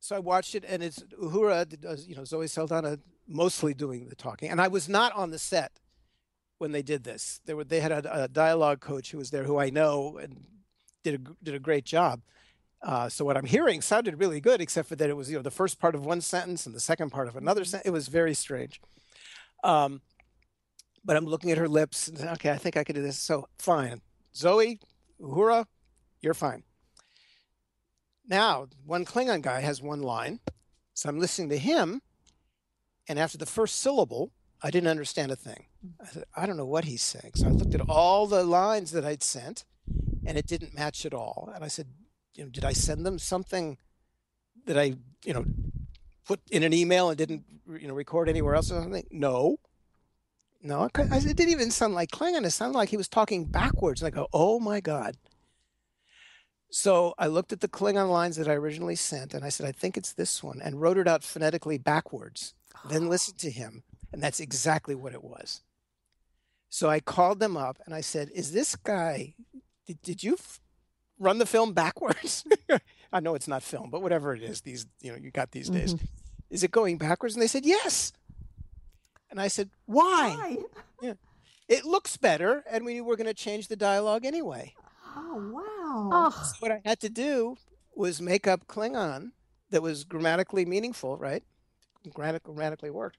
so I watched it, and it's Uhura, does, you know, Zoe Saldana mostly doing the talking. And I was not on the set when they did this. They were they had a, a dialogue coach who was there, who I know and did a, did a great job. Uh, so what I'm hearing sounded really good, except for that it was you know the first part of one sentence and the second part of another sentence. It was very strange. Um, but I'm looking at her lips. And, okay, I think I could do this. So fine, Zoe, Uhura, you're fine. Now, one Klingon guy has one line, so I'm listening to him, and after the first syllable, I didn't understand a thing. I said, I don't know what he's saying. So I looked at all the lines that I'd sent, and it didn't match at all. And I said, you know, did I send them something that I, you know, put in an email and didn't, you know, record anywhere else or something? No. No, it didn't even sound like Klingon. It sounded like he was talking backwards. And I go, oh my God. So I looked at the Klingon lines that I originally sent and I said, I think it's this one, and wrote it out phonetically backwards. Then oh. listened to him, and that's exactly what it was. So I called them up and I said, Is this guy did, did you f- run the film backwards? [LAUGHS] I know it's not film, but whatever it is, these you know you got these days. Mm-hmm. Is it going backwards? And they said yes. And I said, why? why? Yeah. It looks better, and we were going to change the dialogue anyway. Oh wow! Oh. So what I had to do was make up Klingon that was grammatically meaningful, right? Grammatically worked.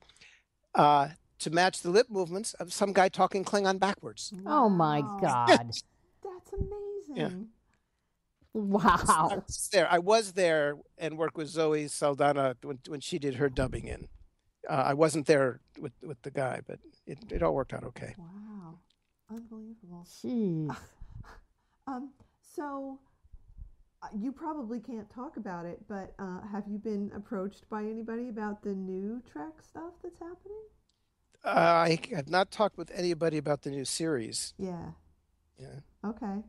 Uh, to match the lip movements of some guy talking Klingon backwards. Oh my God. [LAUGHS] amazing. Yeah. Wow. I was there. I was there and worked with Zoe Saldana when, when she did her dubbing in. Uh, I wasn't there with, with the guy, but it, it all worked out okay. Wow. Unbelievable. Jeez. [LAUGHS] um, so uh, you probably can't talk about it, but uh, have you been approached by anybody about the new Trek stuff that's happening? Uh, I have not talked with anybody about the new series. Yeah. Yeah. Okay.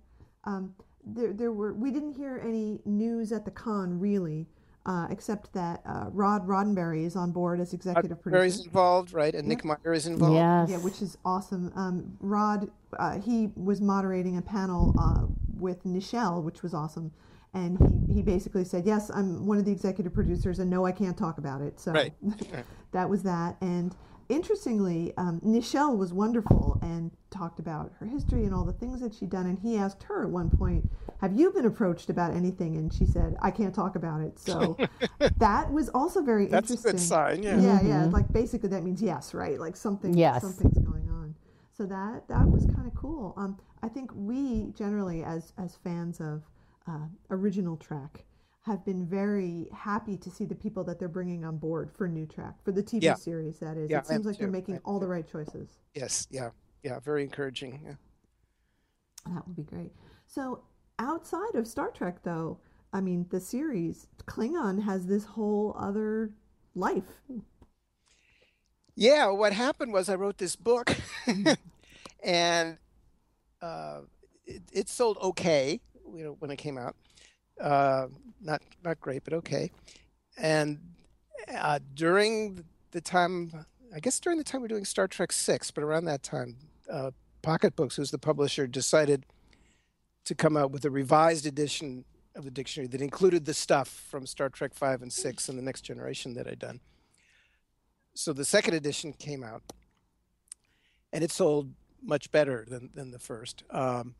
Um, there, there were we didn't hear any news at the con really, uh, except that uh, Rod Roddenberry is on board as executive producer. Roddenberry's involved, right? And Nick Meyer is involved. Yes. Yeah, which is awesome. Um, Rod, uh, he was moderating a panel uh, with Nichelle, which was awesome. And he, he basically said, Yes, I'm one of the executive producers, and no, I can't talk about it. So right. [LAUGHS] that was that. And interestingly, um, Nichelle was wonderful and talked about her history and all the things that she'd done. And he asked her at one point, "Have you been approached about anything?" And she said, "I can't talk about it." So [LAUGHS] that was also very That's interesting. That's a good sign. Yeah. Yeah, yeah. Like basically, that means yes, right? Like something, Yes. something's going on. So that that was kind of cool. Um, I think we generally, as as fans of uh, original Trek, have been very happy to see the people that they're bringing on board for new Trek for the TV Yeah. series. That is, Yeah, it seems like they're making all the right choices. Yes. Yeah. Yeah. Very encouraging. Yeah. That would be great. So outside of Star Trek, though, I mean, the series Klingon has this whole other life. Yeah, what happened was I wrote this book, [LAUGHS] and uh, it, it sold okay, you know, when it came out. Uh, not not great, but okay. And uh, during the time, I guess during the time we we're doing Star Trek Six, but around that time, uh, Pocket Books, who's the publisher, decided to come out with a revised edition of the dictionary that included the stuff from Star Trek Five and Six and the Next Generation that I'd done so the second edition came out and it sold much better than, than the first um,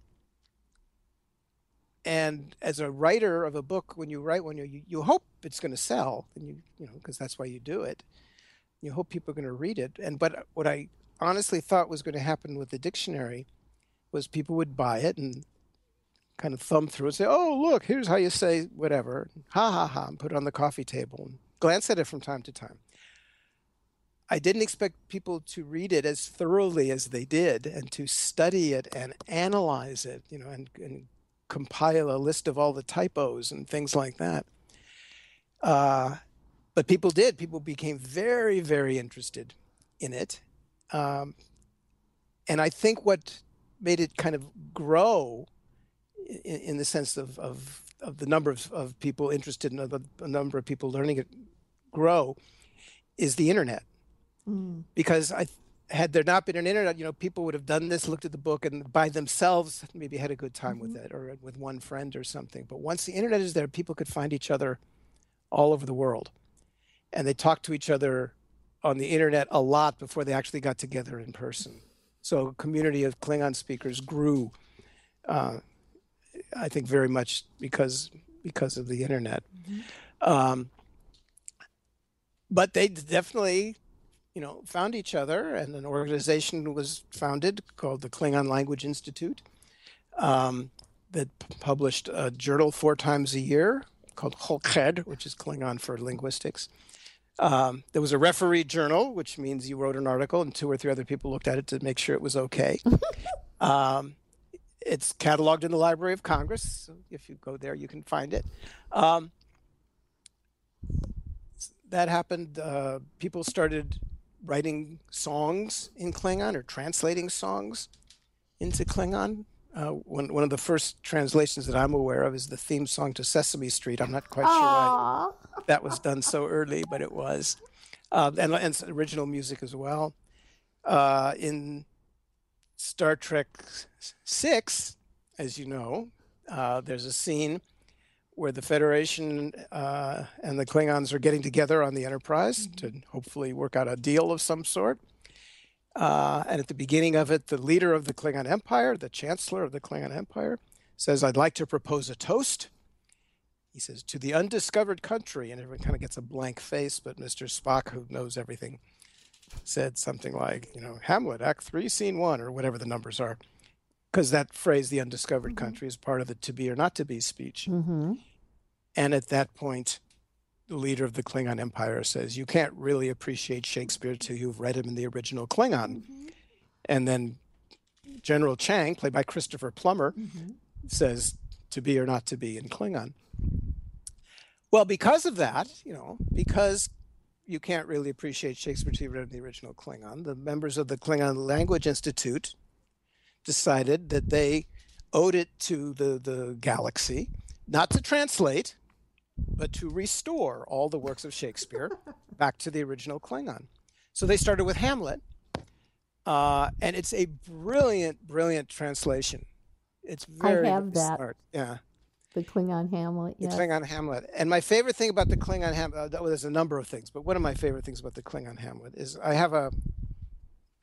and as a writer of a book when you write one you, you hope it's going to sell and you you know because that's why you do it. You hope people are going to read it. And but uh, what i honestly thought was going to happen with the dictionary was people would buy it and kind of thumb through and say oh look here's how you say whatever ha ha ha and put it on the coffee table and glance at it from time to time. I didn't expect people to read it as thoroughly as they did and to study it and analyze it, you know, and, and compile a list of all the typos and things like that. Uh, but people did. People became very, very interested in it. Um, and I think what made it kind of grow in, in the sense of, of, of the number of, of people interested and the, number of people learning it grow is the internet because I had there not been an internet, you know, people would have done this, looked at the book, and by themselves maybe had a good time with it, or with one friend or something. But once the internet is there, people could find each other all over the world, and they talked to each other on the internet a lot before they actually got together in person. So a community of Klingon speakers grew, uh, I think, very much because because of the internet. Um, but they definitely you know, found each other, and an organization was founded called the Klingon Language Institute um, that published a journal four times a year called HolQeD, which is Klingon for linguistics. Um, there was a referee journal, which means you wrote an article and two or three other people looked at it to make sure it was okay. [LAUGHS] um, it's cataloged in the Library of Congress. So if you go there, you can find it. Um, that happened. Uh, people started writing songs in Klingon or translating songs into Klingon. Uh, one, one of the first translations that I'm aware of is the theme song to Sesame Street. I'm not quite sure why that was done so early, but it was. Uh, and, and original music as well. Uh, in Star Trek Six, as you know, uh, there's a scene where the Federation uh, and the Klingons are getting together on the Enterprise to hopefully work out a deal of some sort. Uh, and at the beginning of it, the leader of the Klingon Empire, the Chancellor of the Klingon Empire, says, I'd like to propose a toast. He says, to the undiscovered country. And everyone kind of gets a blank face, but Mr. Spock, who knows everything, said something like, you know, Hamlet, Act 3, Scene 1, or whatever the numbers are. Because that phrase, the undiscovered mm-hmm. country, is part of the to be or not to be speech. Mm-hmm. And at that point, the leader of the Klingon Empire says, You can't really appreciate Shakespeare till you've read him in the original Klingon. Mm-hmm. And then General Chang, played by Christopher Plummer, mm-hmm. says, To be or not to be in Klingon. Well, because of that, you know, because you can't really appreciate Shakespeare till you've read him in the original Klingon, the members of the Klingon Language Institute decided that they owed it to the, the galaxy not to translate, but to restore all the works of Shakespeare [LAUGHS] back to the original Klingon. So they started with Hamlet, uh, and it's a brilliant, brilliant translation. It's very I have that. smart. Yeah, The Klingon Hamlet. the Klingon Hamlet. And my favorite thing about the Klingon Hamlet, uh, well, there's a number of things, but one of my favorite things about the Klingon Hamlet is I have a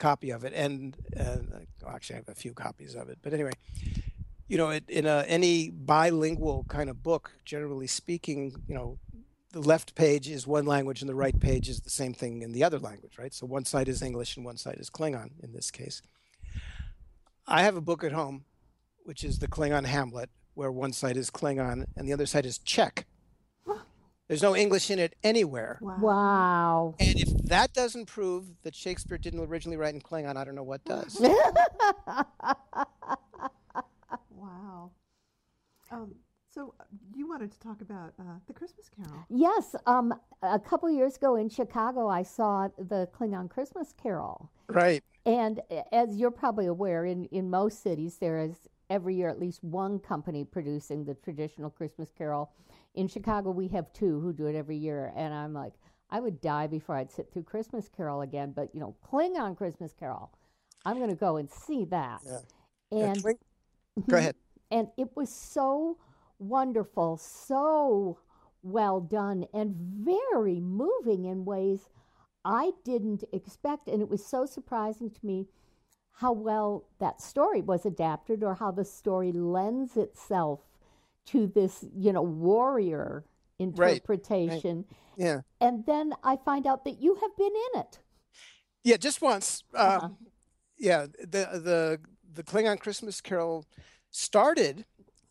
copy of it, and uh, well, actually, I have a few copies of it. But anyway, you know, it, in a, any bilingual kind of book, generally speaking, you know, the left page is one language and the right page is the same thing in the other language, right? So one side is English and one side is Klingon in this case. I have a book at home, which is the Klingon Hamlet, where one side is Klingon and the other side is Czech. There's no English in it anywhere. Wow. Wow. And if that doesn't prove that Shakespeare didn't originally write in Klingon, I don't know what does. [LAUGHS] Wow. Um, so uh, you wanted to talk about uh, the Christmas Carol? Yes, um, a couple years ago in Chicago, I saw the Klingon Christmas Carol. right. And as you're probably aware, in, in most cities, there is every year at least one company producing the traditional Christmas Carol. In Chicago, we have two who do it every year. And I'm like, I would die before I'd sit through Christmas Carol again. But, you know, Klingon Christmas Carol, I'm going to go and see that. Yeah. And [LAUGHS] Go ahead. and it was so wonderful, so well done, and very moving in ways I didn't expect. And it was so surprising to me how well that story was adapted or how the story lends itself to this, you know, warrior interpretation. Yeah. And then I find out that you have been in it. Yeah, just once. Um, Uh-huh. Yeah, the the the Klingon Christmas Carol started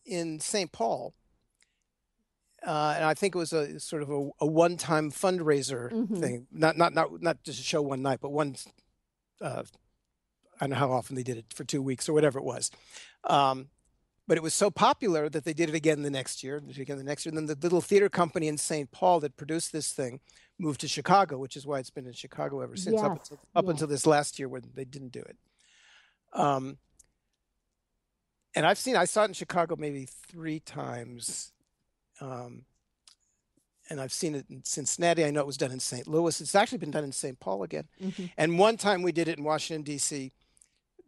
in St. Paul, uh, and I think it was a sort of a, a one-time fundraiser Mhm. thing. Not not not not just a show one night, but one. Uh, I don't know how often they did it for two weeks or whatever it was. Um, but it was so popular that they did it again the next year, they again the next year. And then the little theater company in St. Paul that produced this thing moved to Chicago, which is why it's been in Chicago ever since, up, until, up yes. until this last year when they didn't do it. Um, and I've seen, I saw it in Chicago maybe three times. Um, and I've seen it in Cincinnati. I know it was done in St. Louis. It's actually been done in St. Paul again. Mhm. And one time we did it in Washington D.C.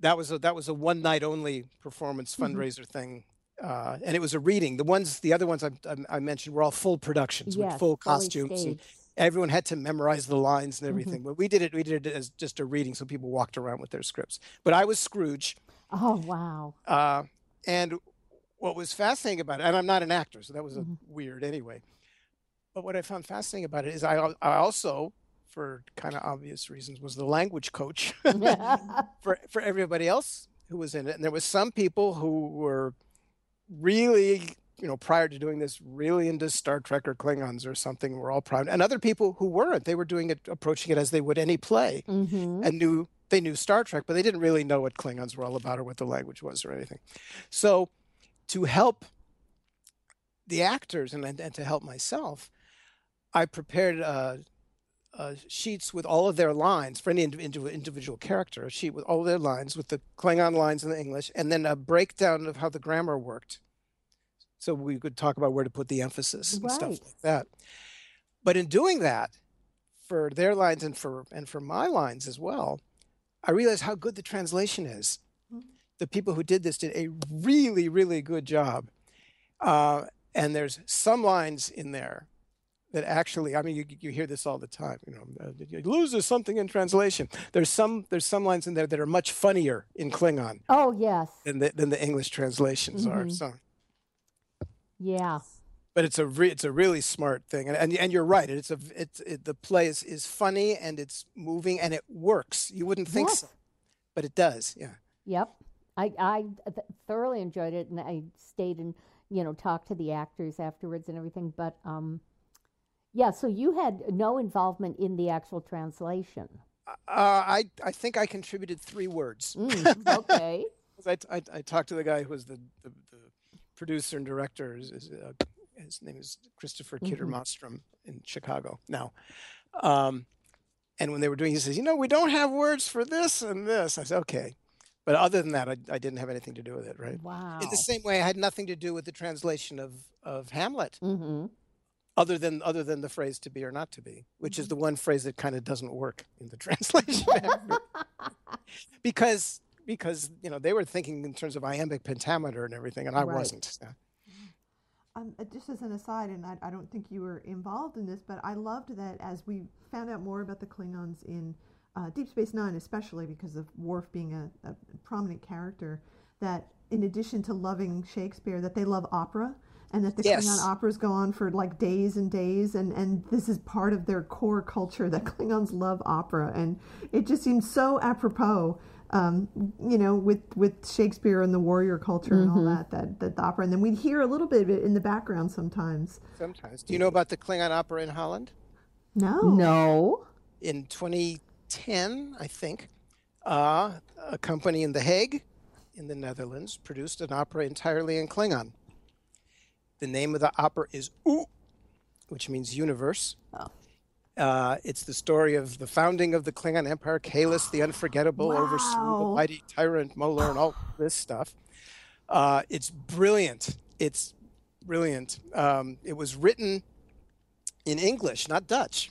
That was a that was a one night only performance Mm-hmm. fundraiser thing, uh, and it was a reading. The ones the other ones I, I, mentioned were all full productions Yes, with full costumes, and everyone had to memorize the lines Mm-hmm. and everything. But we did it we did it as just a reading, so people walked around with their scripts. But I was Scrooge, Oh, wow. uh, and what was fascinating about it, and I'm not an actor, so that was Mm-hmm. weird anyway. But what I found fascinating about it is I, I also, for kind of obvious reasons, was the language coach [LAUGHS] [LAUGHS] for for everybody else who was in it. And there was some people who were really, you know, prior to doing this, really into Star Trek or Klingons or something. Were all proud, and other people who weren't. They were doing it, approaching it as they would any play, hmm and knew they knew Star Trek, but they didn't really know what Klingons were all about or what the language was or anything. So, to help the actors and, and, and to help myself, I prepared uh, uh, sheets with all of their lines for any individual, individual character, a sheet with all their lines, with the Klingon lines in the English, and then a breakdown of how the grammar worked. So we could talk about where to put the emphasis and stuff like that. But in doing that, for their lines and for and for my lines as well, I realized how good the translation is. The people who did this did a really, really good job. Uh, and there's some lines in there that actually, I mean, you, you hear this all the time. You know, uh, you loses something in translation. There's some there's some lines in there that are much funnier in Klingon Oh, yes. than the, than the English translations are. Mhm. So, Yeah. but it's a re- it's a really smart thing, and and, and you're right. It's a it's it, the play is, is funny and it's moving and it works. You wouldn't think Yes. so, but it does. Yeah. Yep. I, I thoroughly enjoyed it, and I stayed and you know talked to the actors afterwards and everything. But um, yeah. So you had no involvement in the actual translation. Uh, I I think I contributed three words. Mm, [LAUGHS] okay. I, I, I talked to the guy who was the, the, the producer and director. His, his, uh, his name is Christopher Mostrom in Chicago now. Um, and when they were doing, he says, "You know, we don't have words for this and this." I said, "Okay," but other than that, I, I didn't have anything to do with it. Right? Wow. In the same way, I had nothing to do with the translation of of Hamlet, mm-hmm. Other than other than the phrase "to be or not to be," which is the one phrase that kind of doesn't work in the [LAUGHS] translation. [LAUGHS] because because you know they were thinking in terms of iambic pentameter and everything, and I Right. wasn't. So, Um, uh, just as an aside, and I, I don't think you were involved in this, but I loved that as we found out more about the Klingons in uh, Deep Space Nine, especially because of Worf being a, a prominent character, that in addition to loving Shakespeare, that they love opera and that the Yes. Klingon operas go on for like days and days, and and this is part of their core culture that [LAUGHS] Klingons love opera, and it just seems so apropos. Um, you know, with with Shakespeare and the warrior culture and all that, that that the opera, and then we'd hear a little bit of it in the background sometimes. Sometimes. Do you know about the Klingon opera in Holland? No, No. In 2010, I think, uh, a company in The Hague, in the Netherlands, produced an opera entirely in Klingon. The name of the opera is U, which means universe. Uh, it's the story of the founding of the Klingon Empire, Kahless the Unforgettable, overthrew the mighty tyrant Molor, and all this stuff. Uh, it's brilliant. It's brilliant. Um, it was written in English, not Dutch.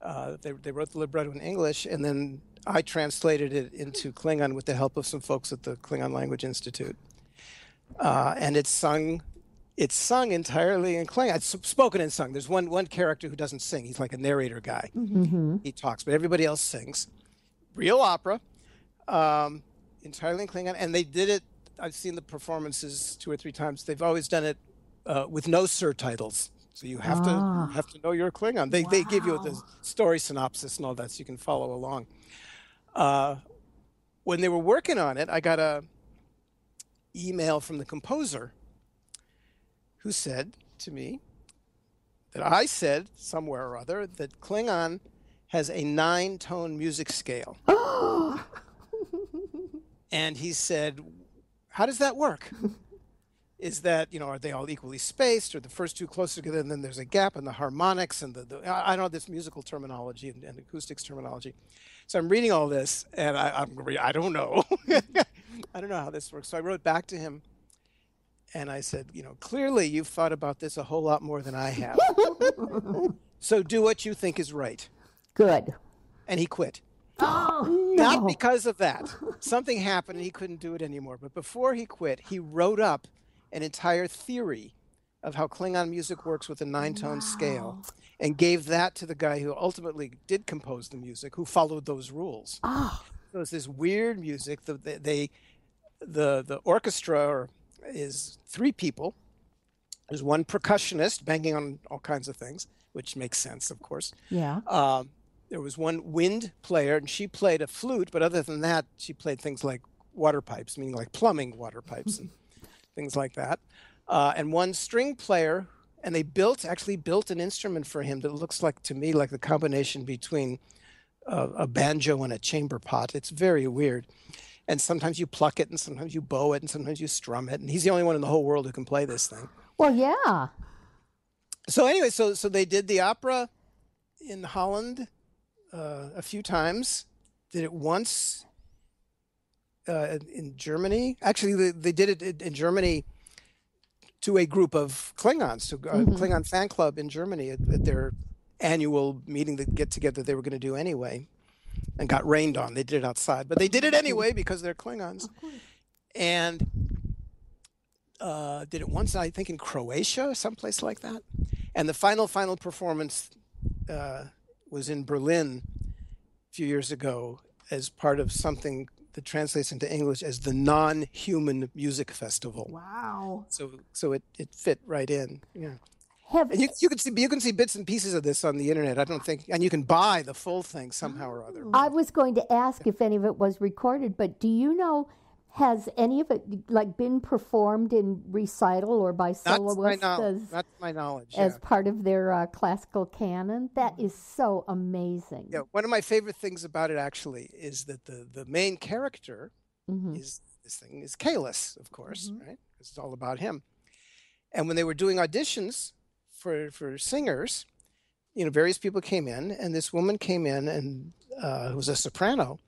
Uh, they, they wrote the libretto in English, and then I translated it into Klingon with the help of some folks at the Klingon Language Institute. Uh, and it's sung, it's sung entirely in Klingon. It's spoken and sung. There's one one character who doesn't sing. He's like a narrator guy. He talks, but everybody else sings. Real opera, um, entirely in Klingon, and they did it. I've seen the performances two or three times. They've always done it uh, with no surtitles. So you have to you have to know your Klingon. They they give you the story synopsis and all that, so you can follow along. Uh, when they were working on it, I got a email from the composer who said to me that I said somewhere or other that Klingon has a nine tone music scale. [GASPS] and he said, How does that work? Is that, you know, are they all equally spaced or the first two closer together and then there's a gap in the harmonics and the, the I I know this musical terminology and, and acoustics terminology. So I'm reading all this and I, I'm, I don't know. [LAUGHS] I don't know how this works. So I wrote back to him and I said, you know, clearly you've thought about this a whole lot more than I have. [LAUGHS] so do what you think is right. Good. And he quit. Oh, [GASPS] no. Not because of that. Something happened and he couldn't do it anymore. But before he quit, he wrote up an entire theory of how Klingon music works with a nine tone scale and gave that to the guy who ultimately did compose the music, who followed those rules. Oh. So it's this weird music. The, they, they the the orchestra is three people. There's one percussionist banging on all kinds of things, which makes sense, of course. yeah. Um, there was one wind player, and she played a flute, but other than that, she played things like water pipes, meaning like plumbing water pipes and [LAUGHS] things like that. Uh, and one string player, and they built actually built an instrument for him that looks like to me like the combination between a, a banjo and a chamber pot. It's very weird. And sometimes you pluck it, and sometimes you bow it, and sometimes you strum it. And he's the only one in the whole world who can play this thing. Well, yeah. So anyway, so so they did the opera in Holland uh, a few times. Did it once uh, in Germany. Actually, they, they did it in- Germany to a group of Klingons, to a Klingon fan club in Germany at, at their annual meeting, that get together they were going to do anyway, and got rained on. They did it outside, but they did it anyway because they're Klingons. And uh, did it once, I think, in Croatia, someplace like that. And the final, final performance uh, was in Berlin a few years ago as part of something that translates into English as the Non-Human Music Festival. Wow. So, so it, it fit right in. Yeah, Have and you you can see you can see bits and pieces of this on the internet. I don't think, and you can buy the full thing somehow or other. I was going to ask if any of it was recorded, but do you know? Has any of it like been performed in recital or by soloists? Not my as, Not my knowledge. as part of their uh, classical canon? That is so amazing. Yeah, one of my favorite things about it actually is that the the main character Mhm. is this thing is Kahless, of course, right? 'Cause it's all about him. And when they were doing auditions for for singers, you know, various people came in, and this woman came in and uh, was a soprano,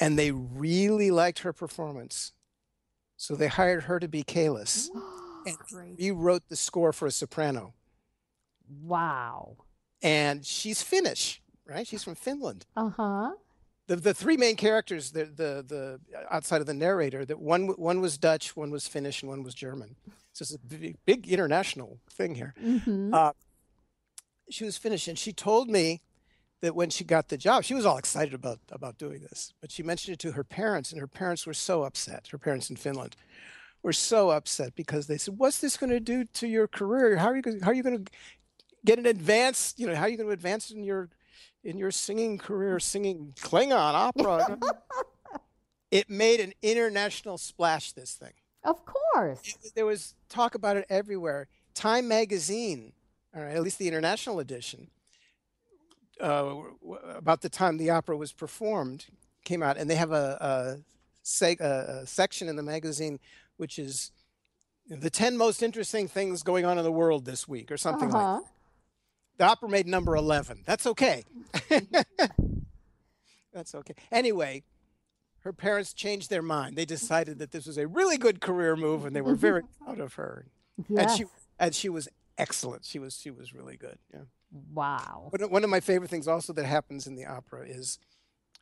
and they really liked her performance, so they hired her to be Kahless, [GASPS] and rewrote the score for a soprano. Wow. And she's Finnish, right? She's from Finland. Uh huh. the the three main characters, the the the outside of the narrator, that one one was Dutch, one was Finnish, and one was German. It's a big, big international thing here. hmm Uh, she was Finnish, and she told me that when she got the job, she was all excited about about doing this, but she mentioned it to her parents, and her parents were so upset. Her parents in Finland were so upset because they said, "What's this going to do to your career? How are you going? How are you going to get an advance? You know, how are you going to advance in your in your singing career, singing Klingon opera?" [LAUGHS] it made an international splash. This thing. Of course. It, there was talk about it everywhere. Time magazine, or at least the international edition, uh, about the time the opera was performed, came out, and they have a, a, a section in the magazine which is the 10 most interesting things going on in the world this week, or something uh-huh. like that. The opera made number 11. That's okay. [LAUGHS] That's okay. Anyway, her parents changed their mind. They decided that this was a really good career move, and they were very [LAUGHS] proud of her. Yes. And she and she was excellent. She was she was really good. Yeah. Wow. But one of my favorite things also that happens in the opera is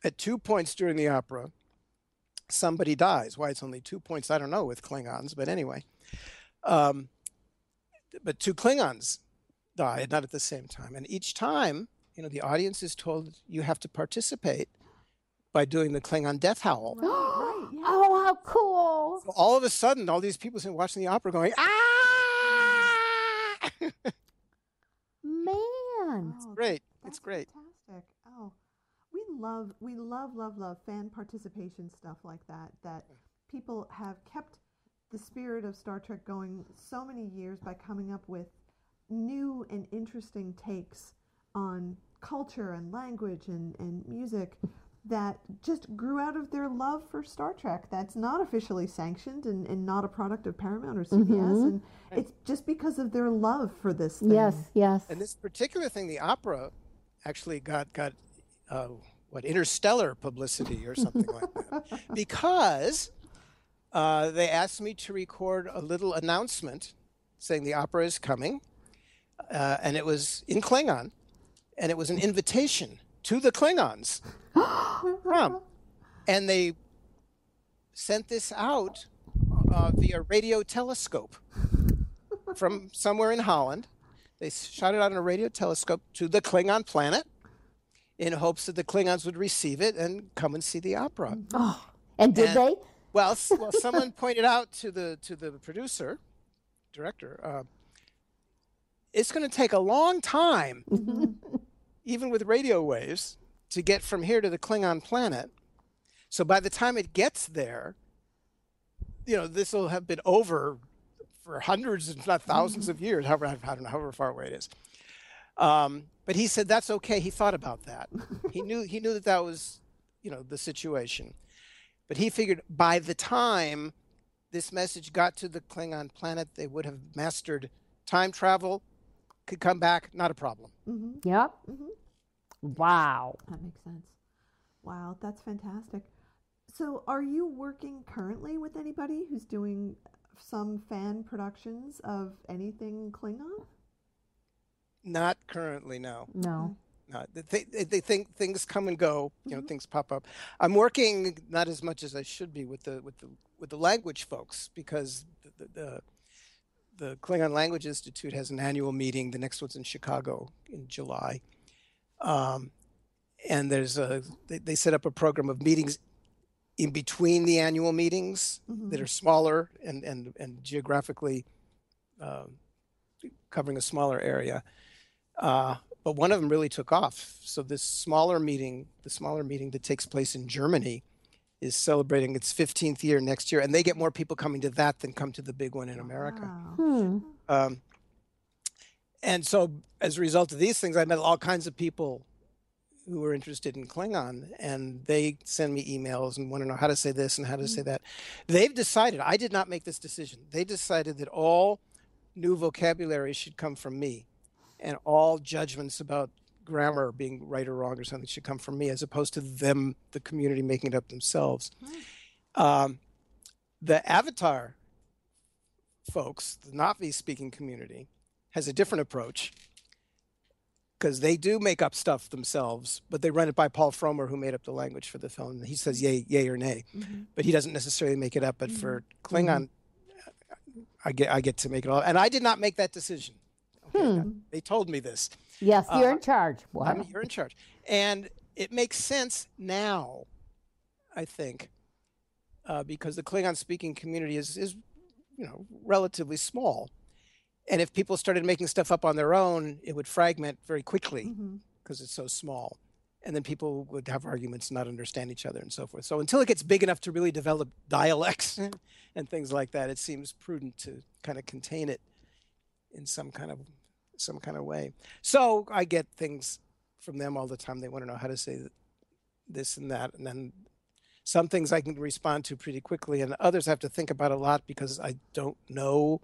at two points during the opera, somebody dies. Why it's only two points, I don't know with Klingons, but anyway. Um, but two Klingons die, not at the same time. And each time, you know, the audience is told you have to participate by doing the Klingon death howl. [GASPS] Right, right, yeah. Oh, how cool! So all of a sudden, all these people sitting watching the opera going, ah! Man, it's great. It's great. Fantastic. Oh, we love, we love, love, love fan participation stuff like that. That people have kept the spirit of Star Trek going so many years by coming up with new and interesting takes on culture and language and, and music that just grew out of their love for Star Trek. That's not officially sanctioned and, and not a product of Paramount or CBS. Mm-hmm. And it's just because of their love for this thing. Yes, yes. And this particular thing, the opera, actually got got uh, what interstellar publicity or something like that [LAUGHS] because uh, they asked me to record a little announcement saying the opera is coming, uh, and it was in Klingon, and it was an invitation to the Klingons [GASPS] from. And they sent this out uh, via radio telescope from somewhere in Holland. They shot it out on a radio telescope to the Klingon planet in hopes that the Klingons would receive it and come and see the opera. Oh, [GASPS] and did and, they? Well, well, [LAUGHS] someone pointed out to the to the producer, director, uh, it's going to take a long time, [LAUGHS] even with radio waves, to get from here to the Klingon planet. So by the time it gets there, you know, this will have been over for hundreds, if not 1000s of years, however, I don't know, however far away it is. Um, but he said that's okay. He thought about that. he knew he knew that that was, you know, the situation. But he figured by the time this message got to the Klingon planet, they would have mastered time travel, could come back, not a problem. Mm-hmm. Yep. Mm-hmm. Wow. That makes sense. Wow, that's fantastic. So, are you working currently with anybody who's doing some fan productions of anything Klingon? Not currently, no. No. No, they, they think things come and go. You know, mm-hmm. things pop up. I'm working not as much as I should be with the with the with the language folks because the the, the, the Klingon Language Institute has an annual meeting. The next one's in Chicago in July, um, and there's a they, they, set up a program of meetings in between the annual meetings mm-hmm. that are smaller and and and geographically uh, covering a smaller area. Uh, but one of them really took off. So this smaller meeting, the smaller meeting that takes place in Germany, is celebrating its 15th year next year, and they get more people coming to that than come to the big one in America. Wow. Hmm. Um, and so as a result of these things, I met all kinds of people who were interested in Klingon, and they send me emails and want to know how to say this and how to mm-hmm. say that. They've decided, I did not make this decision. They decided that all new vocabulary should come from me, and all judgments about grammar being right or wrong or something should come from me, as opposed to them, the community, making it up themselves. Mm-hmm. Um, the Avatar folks, the Na'vi speaking community, has a different approach because they do make up stuff themselves, but they run it by Paul Frommer, who made up the language for the film. He says yay, yay or nay, mm-hmm. but he doesn't necessarily make it up. But mm-hmm. for Klingon, mm-hmm. I get I get to make it all, and I did not make that decision. Okay, hmm. They told me this. Yes, you're uh, in charge. Wow. I'm, you're in charge, And it makes sense now, I think, uh, because the Klingon speaking community is, is, you know, relatively small. And if people started making stuff up on their own, it would fragment very quickly because it's so small. And then people would have arguments, not understand each other, and so forth. So until it gets big enough to really develop dialects [LAUGHS] and things like that, it seems prudent to kind of contain it in some kind of some kind of way. So I get things from them all the time. They want to know how to say this and that, and then some things I can respond to pretty quickly, and others I have to think about a lot because I don't know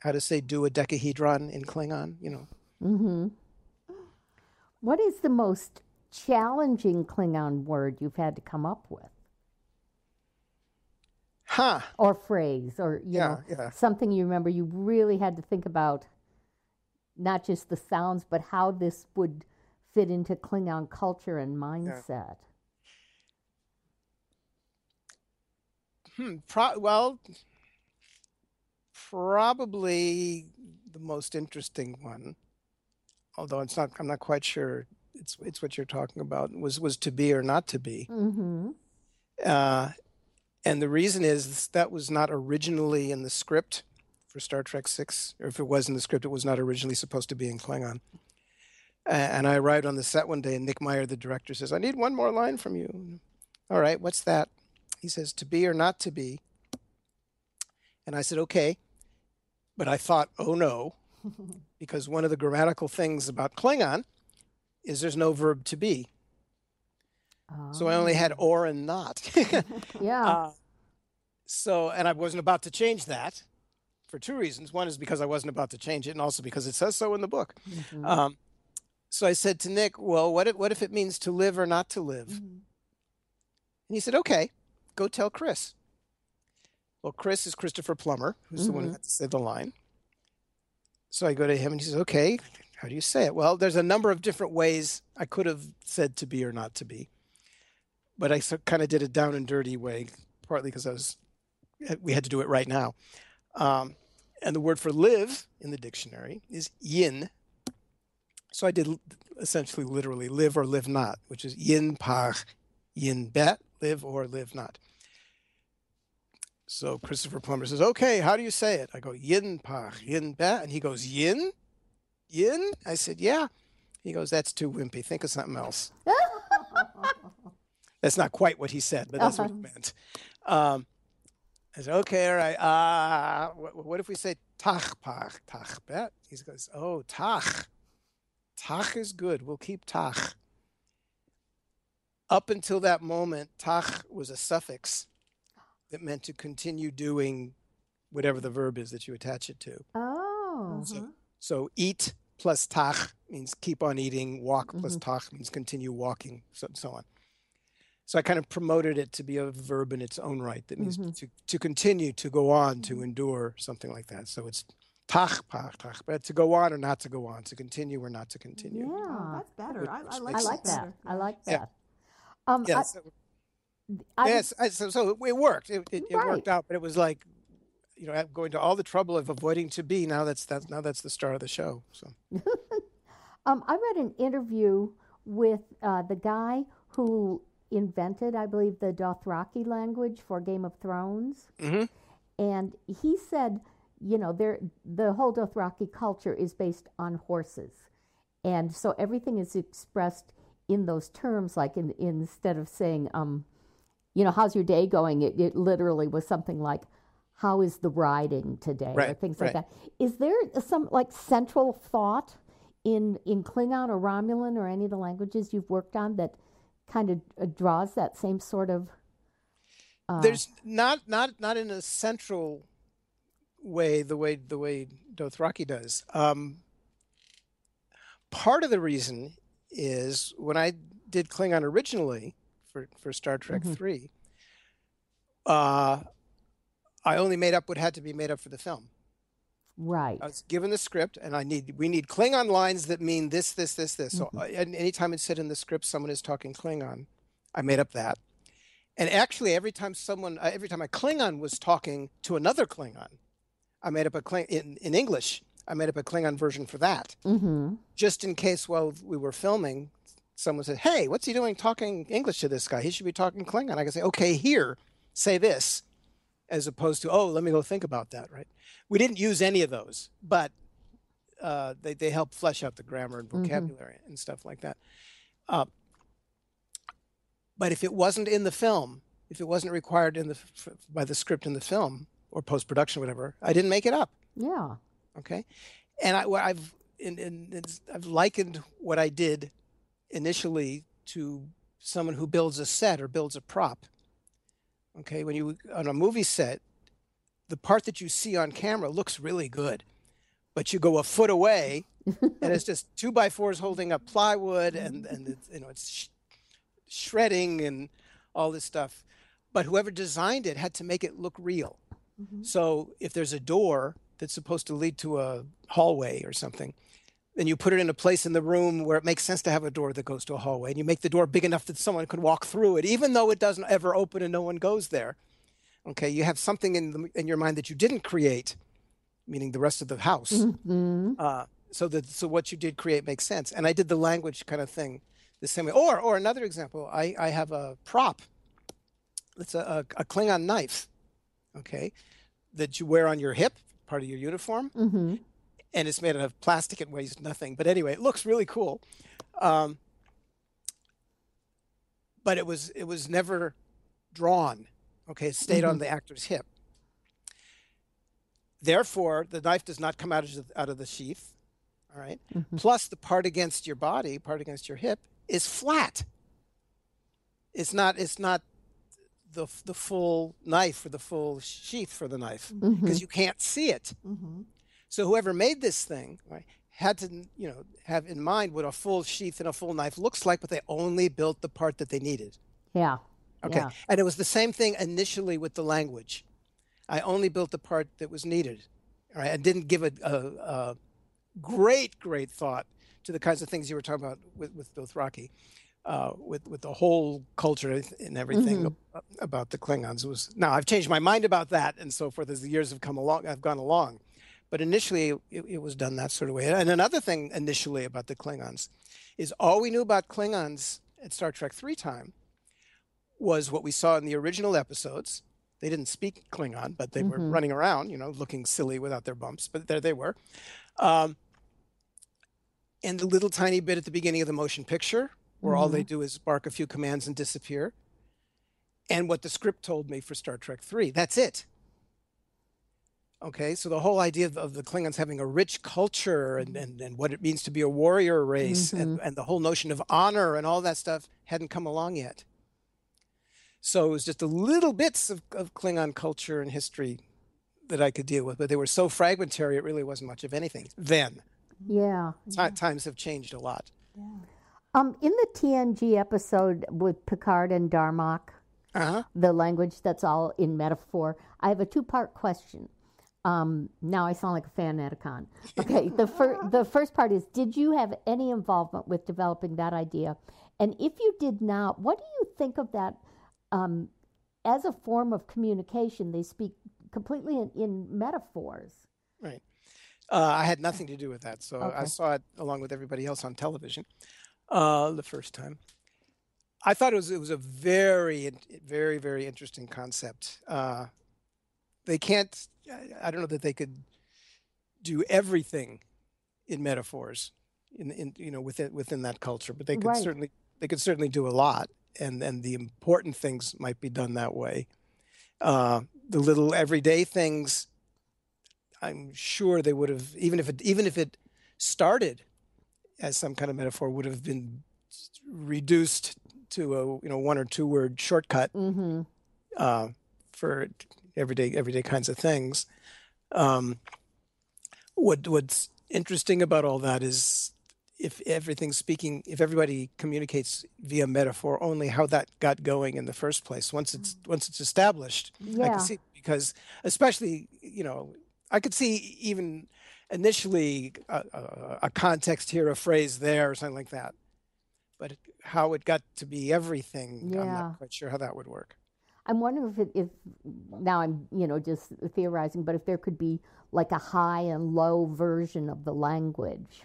how to say dodecahedron in Klingon. You know, Mm-hmm. What is the most challenging Klingon word you've had to come up with, huh? or phrase, or you Yeah, know, yeah. something you remember you really had to think about, not just the sounds, but how this would fit into Klingon culture and mindset. Hmm. Pro- well, probably the most interesting one, although it's not. I'm not quite sure. It's it's what you're talking about. Was was to be or not to be. Mm-hmm. Uh, and the reason is that was not originally in the script for Star Trek Six, or if it was in the script, it was not originally supposed to be in Klingon. And I arrived on the set one day, and Nick Meyer, the director, says, "I need one more line from you." All right, what's that? He says, "To be or not to be." And I said, "Okay," but I thought, "Oh no," [LAUGHS] because one of the grammatical things about Klingon is there's no verb to be. So I only had or and not. [LAUGHS] [LAUGHS] Yeah. Uh, so, and I wasn't about to change that for two reasons. One is because I wasn't about to change it, and also because it says so in the book. Mhm. Um, so I said to Nick, "Well, what if, what if it means to live or not to live?" And he said, "Okay, go tell Chris." Well, Chris is Christopher Plummer, who's the one who Mhm. had to say the line. So I go to him, and he says, "Okay, how do you say it?" Well, there's a number of different ways I could have said to be or not to be, but I kind of did it down and dirty way, partly because I was we had to do it right now. Um, and the word for live in the dictionary is yin. So I did essentially literally live or live not, which is yin pach, yin bet, live or live not. So Christopher Plummer says, okay, how do you say it? I go, yin pach, yin bet. And he goes, yin? Yin? I said, yeah. He goes, that's too wimpy. Think of something else. [LAUGHS] That's not quite what he said, but that's what he meant. Um, I said, okay, all right. Uh, what, what if we say tach pach, tach bet? He goes, oh, tach. Tach is good. We'll keep tach. Up until that moment, tach was a suffix that meant to continue doing whatever the verb is that you attach it to. oh. So, so eat plus tach means keep on eating. Walk plus Mm-hmm. tach means continue walking, so, so on. So I kind of promoted it to be a verb in its own right. That means Mm-hmm. to, to continue, to go on, to endure, something like that. So it's tach, pach, tach, but to go on or not to go on, to continue or not to continue. Yeah. Oh, that's better. I, I like I like that. that. better. I like Yeah. that. Um, Yeah, I- so, I, yes, I, so, so it worked. It, it, it worked out, but it was like, you know, going to all the trouble of avoiding to be. Now that's that's now that's the star of the show. So [LAUGHS] Um, I read an interview with uh, the guy who invented, I believe, the Dothraki language for Game of Thrones, Mhm. and he said, you know, there the whole Dothraki culture is based on horses, and so everything is expressed in those terms. Like in, instead of saying, um, you know, how's your day going? It, it literally was something like, how is the riding today, or Right, things like right. that. Is there some like central thought in in Klingon or Romulan or any of the languages you've worked on that kind of uh, draws that same sort of? Uh, there's not not not in a central way the way the way Dothraki does. Um, part of the reason is when I did Klingon originally for for Star Trek Mhm. three, uh, I only made up what had to be made up for the film. Right. I was given the script, and I need we need Klingon lines that mean this, this, this, this. So, uh, and anytime it said in the script someone is talking Klingon, I made up that. And actually, every time someone, uh, every time a Klingon was talking to another Klingon, I made up a Kling in, in English. I made up a Klingon version for that, Mm-hmm. just in case while we were filming, someone said, "Hey, what's he doing talking English to this guy? He should be talking Klingon." I could say, "Okay, here, say this," as opposed to, "Oh, let me go think about that." Right? We didn't use any of those, but uh, they they help flesh out the grammar and vocabulary and stuff like that. Uh, but if it wasn't in the film, if it wasn't required in the f- by the script in the film or post production, whatever, I didn't make it up. Yeah. Okay, and I, what I've in, in, I've likened what I did initially to someone who builds a set or builds a prop. Okay, when you on a movie set, the part that you see on camera looks really good, but you go a foot away, [LAUGHS] and it's just two by fours holding up plywood, and and it's, you know it's sh- shredding and all this stuff. But whoever designed it had to make it look real. Mm-hmm. So if there's a door that's supposed to lead to a hallway or something, then you put it in a place in the room where it makes sense to have a door that goes to a hallway, and you make the door big enough that someone could walk through it, even though it doesn't ever open and no one goes there. Okay, you have something in the, in your mind that you didn't create, meaning the rest of the house. Mm-hmm. Uh, so that so what you did create makes sense. And I did the language kind of thing the same way. Or or another example, I, I have a prop. It's a, a, a Klingon knife, okay, that you wear on your hip, part of your uniform, Mm-hmm. And it's made out of plastic. It weighs nothing, but anyway, it looks really cool. Um, but it was it was never drawn. Okay, it stayed on mm-hmm. the actor's hip. Therefore, the knife does not come out of the, out of the sheath. All right? Mm-hmm. Plus, the part against your body, part against your hip, is flat. It's not. It's not the the full knife or the full sheath for the knife mm-hmm. because you can't see it. So whoever made this thing right, had to, you know, have in mind what a full sheath and a full knife looks like, but they only built the part that they needed. Yeah. Okay. Yeah. And it was the same thing initially with the language. I only built the part that was needed. All right. I didn't give a, a, a great, great thought to the kinds of things you were talking about with, with Dothraki, uh, with, with the whole culture and everything ab- about the Klingons. It was now I've changed my mind about that and so forth as the years have come along. I've gone along, but initially it, it was done that sort of way. And another thing initially about the Klingons is all we knew about Klingons at Star Trek three time was what we saw in the original episodes. They didn't speak Klingon, but they were running around, you know, looking silly without their bumps. But there they were. Um, and the little tiny bit at the beginning of the motion picture, where all they do is bark a few commands and disappear. And what the script told me for Star Trek 3. That's it. Okay, so the whole idea of, of the Klingons having a rich culture and, and, and what it means to be a warrior race and, and the whole notion of honor and all that stuff hadn't come along yet. So it was just a little bits of, of Klingon culture and history that I could deal with, but they were so fragmentary, it really wasn't much of anything then. Yeah. Ti- Times have changed a lot. Um, in the TNG episode with Picard and Darmok, Uh-huh. the language that's all in metaphor, I have a two-part question. Um, now I sound like a fanaticon. Okay, the fir- [LAUGHS] the first part is: Did you have any involvement with developing that idea? And if you did not, what do you think of that um, as a form of communication? They speak completely in, in metaphors. Right. Uh, I had nothing to do with that, so I saw it along with everybody else on television uh, the first time. I thought it was it was a very very very interesting concept. Uh, they can't. I- don't know that they could do everything in metaphors, in, in you know within within that culture, but they could Right. certainly they could certainly do a lot, and and the important things might be done that way. Uh, the little everyday things I'm sure they would have even if it even if it started as some kind of metaphor would have been reduced to a you know one or two word shortcut Mm-hmm. uh, for everyday everyday kinds of things. Um, what what's interesting about all that is if everything's speaking if everybody communicates via metaphor only how that got going in the first place. Once it's once it's established I can see because especially you know I could see even initially a, a, a context here a phrase there or something like that. But how it got to be everything I'm not quite sure how that would work I'm wondering if it, if now I'm you know just theorizing, but if there could be like a high and low version of the language,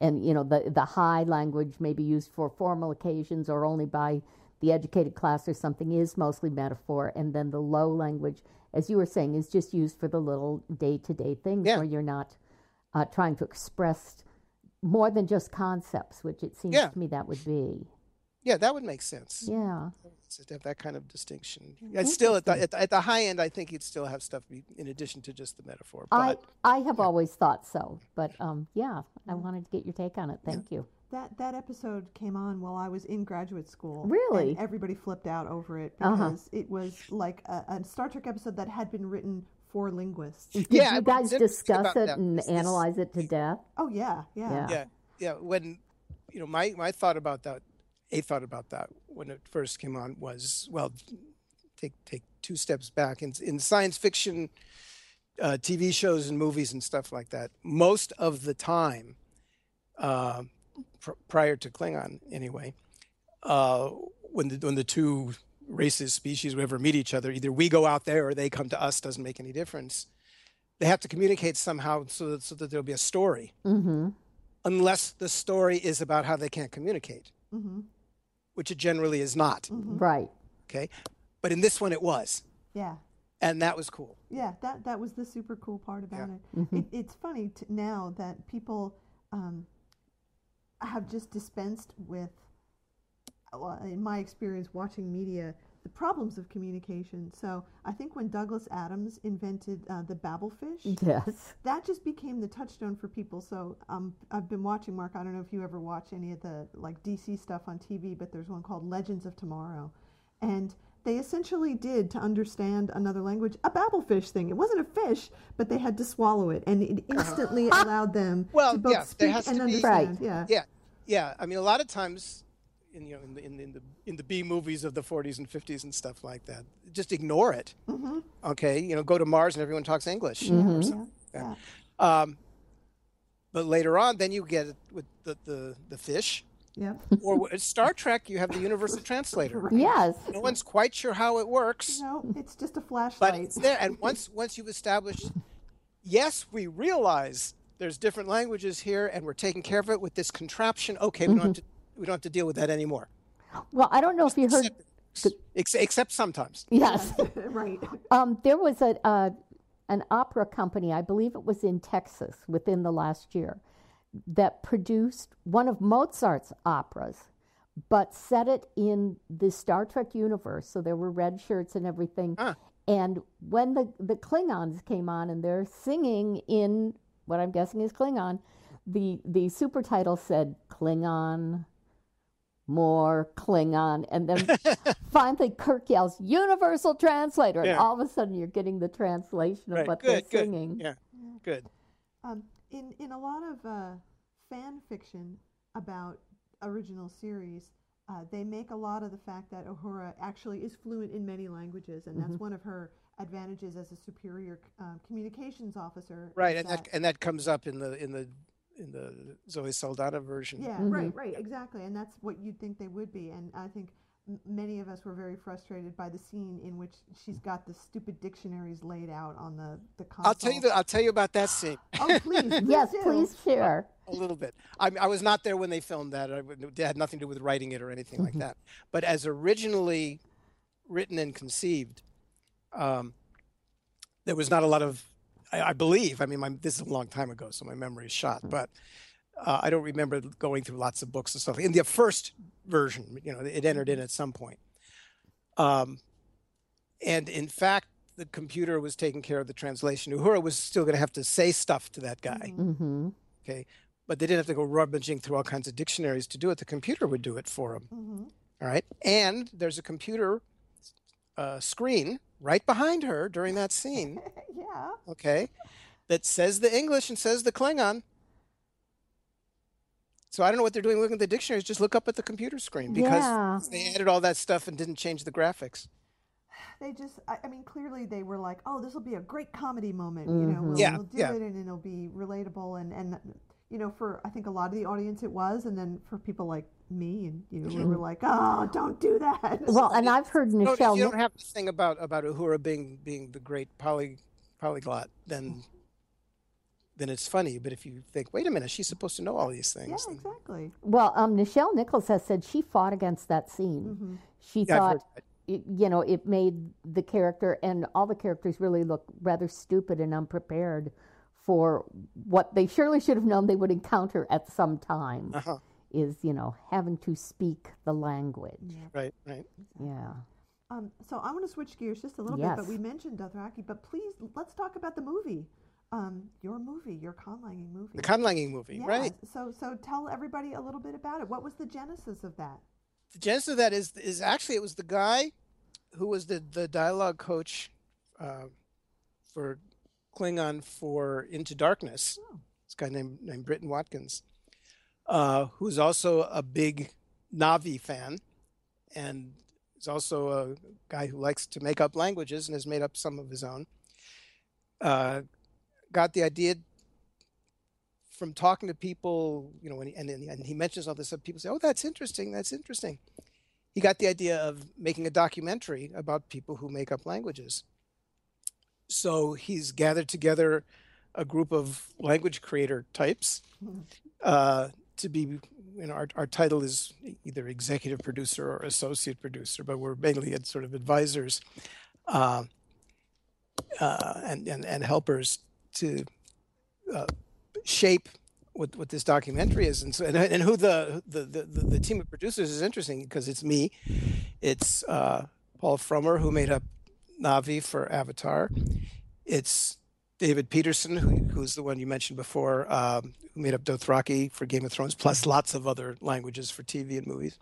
and you know the the high language may be used for formal occasions or only by the educated class or something is mostly metaphor, and then the low language, as you were saying, is just used for the little day to day things Yeah. where you're not uh, trying to express more than just concepts, which it seems Yeah. to me that would be. Yeah, that would make sense. Yeah. to have that kind of distinction. It's still at the, at the at the high end. I think you'd still have stuff be- in addition to just the metaphor. I, But I have always thought so, but um, yeah, I wanted to get your take on it. Thank you. That that episode came on while I was in graduate school. Really? And everybody flipped out over it Uh-huh. because it was like a, a Star Trek episode that had been written for linguists. Did Yeah, you guys discuss about it that and this- analyze it to death? Oh yeah, yeah. Yeah. yeah, yeah. When you know, my my thought about that, a thought about that when it first came on was well, take take two steps back in in science fiction, uh, TV shows and movies and stuff like that. Most of the time, uh, pr- prior to Klingon anyway, uh, when the when the two races, species, whatever meet each other, either we go out there or they come to us. Doesn't make any difference. They have to communicate somehow so that, so that there'll be a story Mm-hmm. unless the story is about how they can't communicate, Mm-hmm. Which it generally is not. Right. Okay. But in this one, it was. Yeah. And that was cool. Yeah, that that was the super cool part about Yeah. it. it. It's funny to, now that people um, have just dispensed with, well, in my experience watching media, the problems of communication. So I think when Douglas Adams invented uh, the Babelfish, Yes. that just became the touchstone for people. So um, I've been watching Marc. I don't know if you ever watch any of the like DC stuff on TV, but there's one called Legends of Tomorrow, and they essentially did to understand another language a Babelfish thing. It wasn't a fish, but they had to swallow it, and it instantly [LAUGHS] allowed them Well, to both yeah, there speak has and to be- understand. Right. Yeah. Yeah. Yeah. I mean, a lot of times, in, you know, in the, in, the- in the in the B movies of the 40s and 50s and stuff like that, just ignore it. Mm-hmm. Okay. You know, go to Mars and everyone talks English. or something. Yeah. Um, but later on, then you get it with the, the, the fish. Yep. Or Star Trek, you have the universal [LAUGHS] translator. Yes. No one's quite sure how it works. No, it's just a flashlight. but it's there and once once you've established yes we realize there's different languages here and we're taking care of it with this contraption okay we don't have to we don't have to deal with that anymore Well, I don't know if you heard. except, except sometimes Yes. [LAUGHS] right. Um, there was a uh, an opera company, I believe it was in Texas within the last year, that produced one of Mozart's operas, but set it in the Star Trek universe. So there were red shirts and everything. Huh. And when the, the Klingons came on and they're singing in what I'm guessing is Klingon, the, the super title said Klingon, more Klingon. And then [LAUGHS] finally Kirk yells, Universal Translator. And all of a sudden you're getting the translation of right what good they're good singing. yeah good Um, in in a lot of uh, fan fiction about original series, uh, they make a lot of the fact that Uhura actually is fluent in many languages, and Mm-hmm. that's one of her advantages as a superior um, communications officer. right is and that and that comes up in the in the in the zoe saldana version yeah, Mhm. right, right, exactly, and that's what you'd think they would be, and I think. Many of us were very frustrated by the scene in which she's got the stupid dictionaries laid out on the the console. i'll tell you the, i'll tell you about that scene [GASPS] Oh, please, [LAUGHS] please Yes, do. please share. a little bit. I, I was not there when they filmed that. I, it had nothing to do with writing it or anything like that. But as originally written and conceived, um, there was not a lot of, I, I believe. I mean, my, this is a long time ago, so my memory is shot. But uh, I don't remember going through lots of books and stuff. In the first version, you know, it entered in at some point. Um, and in fact, the computer was taking care of the translation. Uhura was still going to have to say stuff to that guy hmm okay but they didn't have to go rummaging through all kinds of dictionaries to do it the computer would do it for them Mhm. all right and there's a computer uh, screen right behind her during that scene. [LAUGHS] Yeah. okay. That says the english and says the klingon. So i don't know what they're doing looking at the dictionaries. Just look up at the computer screen because Yeah. they added all that stuff and didn't change the graphics. [SIGHS] They just I, I mean clearly they were like oh this will be a great comedy moment you know we'll, Yeah, we'll do yeah. it and it'll be relatable. And and you know for i think a lot of the audience it was. And then for people like me and you know we were like oh don't do that Well, and I've heard No, if Nichelle. you don't have this thing about about Uhura being being the great poly polyglot, then then it's funny. But if you think, wait a minute, she's supposed to know all these things Yeah, things. exactly. Well, um, Nichelle Nichols has said she fought against that scene. She Yeah, thought, it, you know, it made the character and all the characters really look rather stupid and unprepared for what they surely should have known they would encounter at some time. Uh-huh. Is you know having to speak the language. Right, right. Yeah. Um, so I want to switch gears just a little bit, but we mentioned Dothraki. But please, let's talk about the movie. Um, your movie, your conlanging movie. The Conlanging movie, Yeah, right? So, so tell everybody a little bit about it. What was the genesis of that? The genesis of that is is actually it was the guy who was the the dialogue coach uh, for Klingon for Into Darkness. Oh. This guy named named Britton Watkins, uh, who's also a big Na'vi fan, and is also a guy who likes to make up languages and has made up some of his own. Uh, got the idea from talking to people, you know, he, and, and he mentions all this stuff, people say, "Oh, that's interesting. That's interesting." He got the idea of making a documentary about people who make up languages. So he's gathered together a group of language creator types uh, to be. You know, our, our title is either executive producer or associate producer, but we're mainly sort of advisors uh, uh, and, and and helpers to uh, shape what, what this documentary is and so and, and who the the, the the team of producers is interesting because it's me it's uh, Paul Frommer who made up Na'vi for Avatar it's David Peterson who, who's the one you mentioned before um, who made up Dothraki for Game of Thrones plus lots of other languages for TV and movies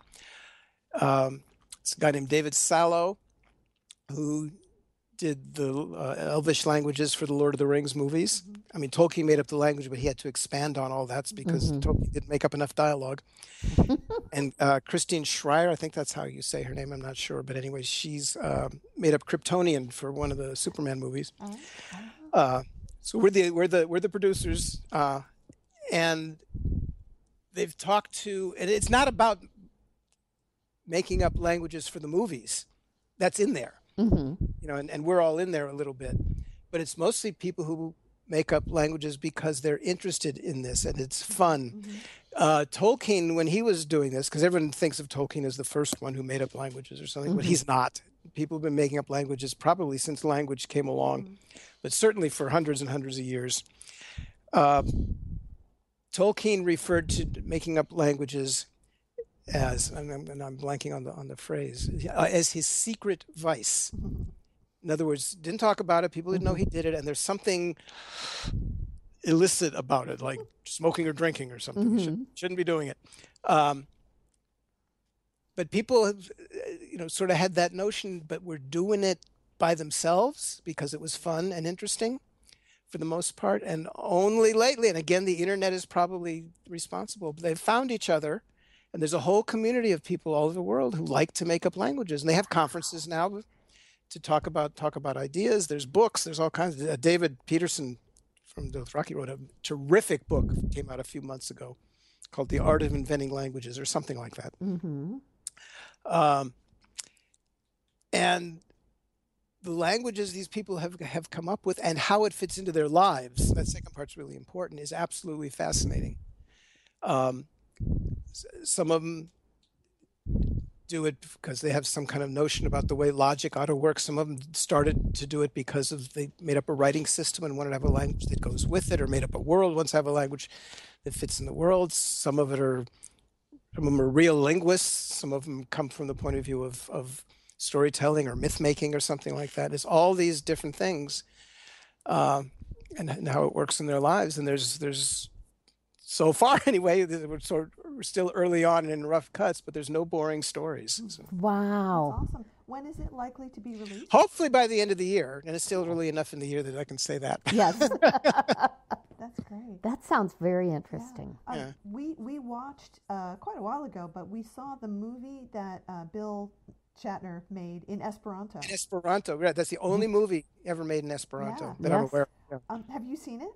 um, it's a guy named David Salo who did the uh, Elvish languages for the Lord of the Rings movies. I mean, Tolkien made up the language, but he had to expand on all that because Tolkien didn't make up enough dialogue. [LAUGHS] and uh, Christine Schreyer, I think that's how you say her name. I'm not sure, but anyway, she's uh, made up Kryptonian for one of the Superman movies. Uh, so we're the we're the we're the producers, uh, and they've talked to, and it's not about making up languages for the movies. That's in there hmm you know, and, and we're all in there a little bit, but it's mostly people who make up languages because they're interested in this and it's fun. Uh, Tolkien, when he was doing this, because everyone thinks of Tolkien as the first one who made up languages or something, but he's not. People have been making up languages probably since language came along, but certainly for hundreds and hundreds of years. Uh, Tolkien referred to making up languages as, and I'm, and I'm blanking on the on the phrase, uh, as his secret vice. In other words, didn't talk about it. People didn't know he did it, and there's something illicit about it, like smoking or drinking or something. You should, shouldn't be doing it. Um, but people have, uh, you know, sort of had that notion, but were doing it by themselves because it was fun and interesting for the most part. And only lately, and again, the internet is probably responsible, but they've found each other. And there's a whole community of people all over the world who like to make up languages. And they have conferences now to talk about talk about ideas. There's books. There's all kinds. Of, uh, David Peterson from Dothraki wrote a terrific book came out a few months ago called "The Art of Inventing Languages" or something like that. hmm Um, and the languages these people have have come up with and how it fits into their lives. That second part's really important. Is absolutely fascinating. Um, some of them do it because they have some kind of notion about the way logic ought to work. Some of them started to do it because of they made up a writing system and wanted to have a language that goes with it, or made up a world wants to have a language that fits in the world. Some of it are some of them are real linguists. Some of them come from the point of view of, of storytelling or myth making or something like that. It's all these different things, uh, and, and how it works in their lives. And there's there's so [LAUGHS] far anyway. We're sort we're still early on and in rough cuts, but there's no boring stories. So Wow. Awesome. When is it likely to be released? hopefully by the end of the year, and it's still early enough in the year that I can say that. Yes, That's [LAUGHS] [LAUGHS] great. that sounds very interesting. Um, Yeah. We we watched uh, quite a while ago, but we saw the movie that uh, Bill Shatner made in Esperanto. In Esperanto, right? That's the only movie ever made in Esperanto Yeah. that I'm Yes. aware. Of. Yeah. Um, have you seen it?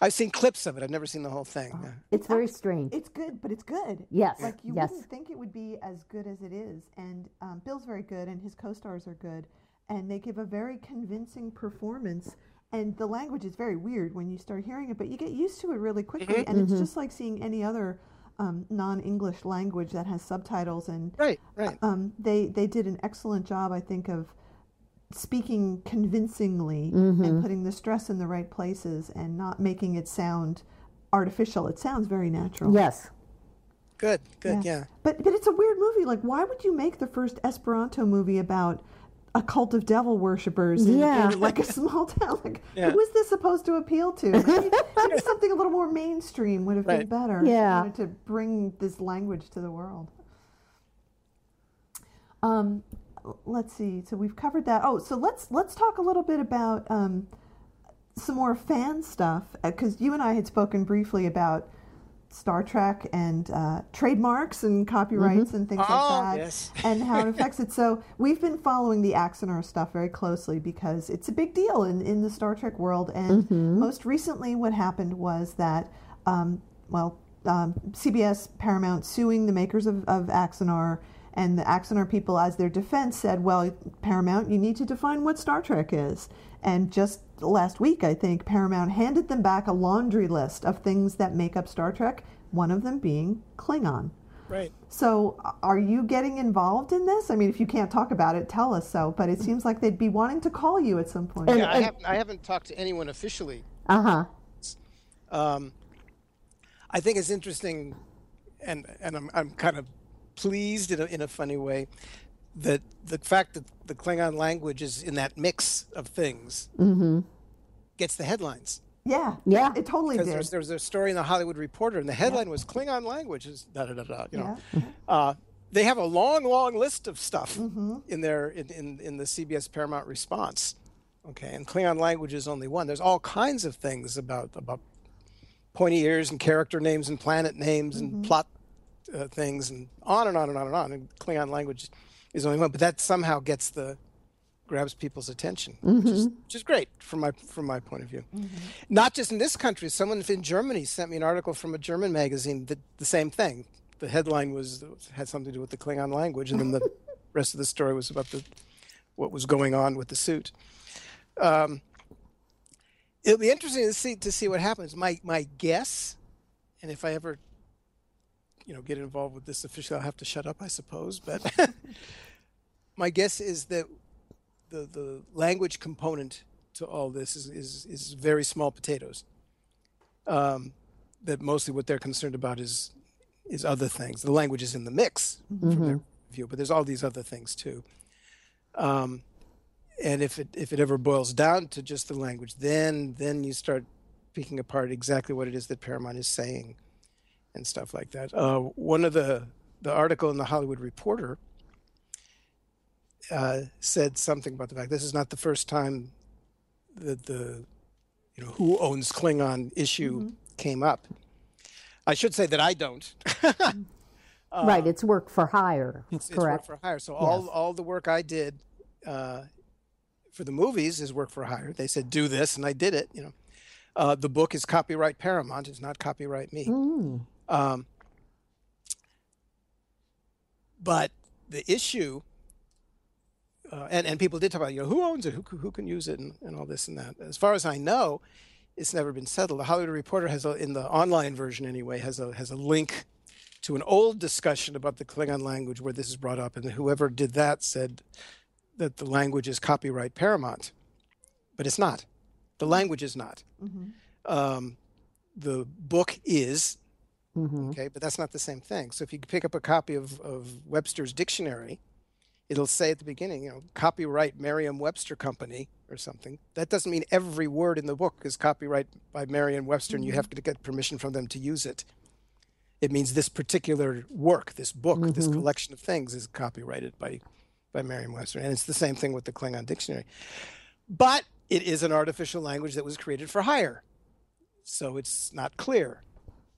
I've seen clips of it. I've never seen the whole thing. Yeah. It's very strange. It's good, but it's good. Yes, Like you yes. wouldn't think it would be as good as it is. And um, Bill's very good, and his co-stars are good, and they give a very convincing performance. And the language is very weird when you start hearing it, but you get used to it really quickly, and it's just like seeing any other um, non-English language that has subtitles. And Right, right. um, they they did an excellent job, I think, of speaking convincingly Mm-hmm. and putting the stress in the right places and not making it sound artificial. It sounds very natural. Yes. Good, good, yeah. But but it's a weird movie. Like, why would you make the first Esperanto movie about a cult of devil worshippers in, Yeah. in like a small [LAUGHS] town? Like, Yeah. who is this supposed to appeal to? Maybe, maybe [LAUGHS] something a little more mainstream would have been better. Yeah. wanted to bring this language to the world. Um, let's see. So we've covered that. Oh, so let's let's talk a little bit about um, some more fan stuff because you and I had spoken briefly about Star Trek and uh, trademarks and copyrights and things Oh, like that, yes. and how it [LAUGHS] affects it. So we've been following the Axanar stuff very closely because it's a big deal in, in the Star Trek world. And most recently, what happened was that, um, well, um, CBS Paramount suing the makers of, of Axanar. And the Axanar people, as their defense, said, "Well, Paramount, you need to define what Star Trek is." And just last week, I think Paramount handed them back a laundry list of things that make up Star Trek. One of them being Klingon. Right. So, are you getting involved in this? I mean, if you can't talk about it, tell us so. But it seems like they'd be wanting to call you at some point. And- Yeah, I haven't, I haven't talked to anyone officially. Uh huh. Um, I think it's interesting, and and I'm I'm kind of pleased in a, in a funny way that the fact that the Klingon language is in that mix of things gets the headlines. yeah, Yeah. it totally Because did. there's, there was a story in the Hollywood Reporter, and the headline was Klingon language is da da da da. You know, Yeah. uh, they have a long, long list of stuff Mm-hmm. in their in, in in the CBS Paramount response. Okay, and Klingon language is only one. There's all kinds of things about about pointy ears and character names and planet names Mm-hmm. and plot uh, things and on and on and on and on. And Klingon language is only one, but that somehow gets the grabs people's attention, which, is, which is great from my from my point of view. Not just in this country. Someone in Germany sent me an article from a German magazine that the same thing. The headline was had something to do with the Klingon language, and then the [LAUGHS] rest of the story was about the what was going on with the suit. Um, it'll be interesting to see to see what happens. My my guess, and if I ever, you know, get involved with this officially, I'll have to shut up, I suppose. But [LAUGHS] [LAUGHS] my guess is that the the language component to all this is is, is very small potatoes. Um, that mostly what they're concerned about is is other things. The language is in the mix from their view, but there's all these other things too. Um, and if it if it ever boils down to just the language, then then you start picking apart exactly what it is that Paramount is saying, and stuff like that. Uh, one of the the article in the Hollywood Reporter uh, said something about the fact this is not the first time that the you know who owns Klingon issue came up. I should say that I don't. [LAUGHS] right. It's work for hire. It's, it's work for hire. So all Yes. all the work I did uh, for the movies is work for hire. They said do this, and I did it. You know, uh, the book is copyright Paramount. It's not copyright me. Mm. Um, but the issue, uh, and and people did talk about you know who owns it, who who can use it, and, and all this and that. As far as I know, it's never been settled. The Hollywood Reporter has a, in the online version anyway has a has a link to an old discussion about the Klingon language where this is brought up, and whoever did that said that the language is copyright Paramount, but it's not. The language is not. Um, the book is hmm okay, but that's not the same thing. So if you pick up a copy of, of Webster's dictionary, it'll say at the beginning, you know, copyright Merriam-Webster Company or something. That doesn't mean every word in the book is copyright by Merriam-Webster, and you have to get permission from them to use it. It means this particular work, this book, this collection of things is copyrighted by by Merriam-Webster, and it's the same thing with the Klingon dictionary. But it is an artificial language that was created for hire, so it's not clear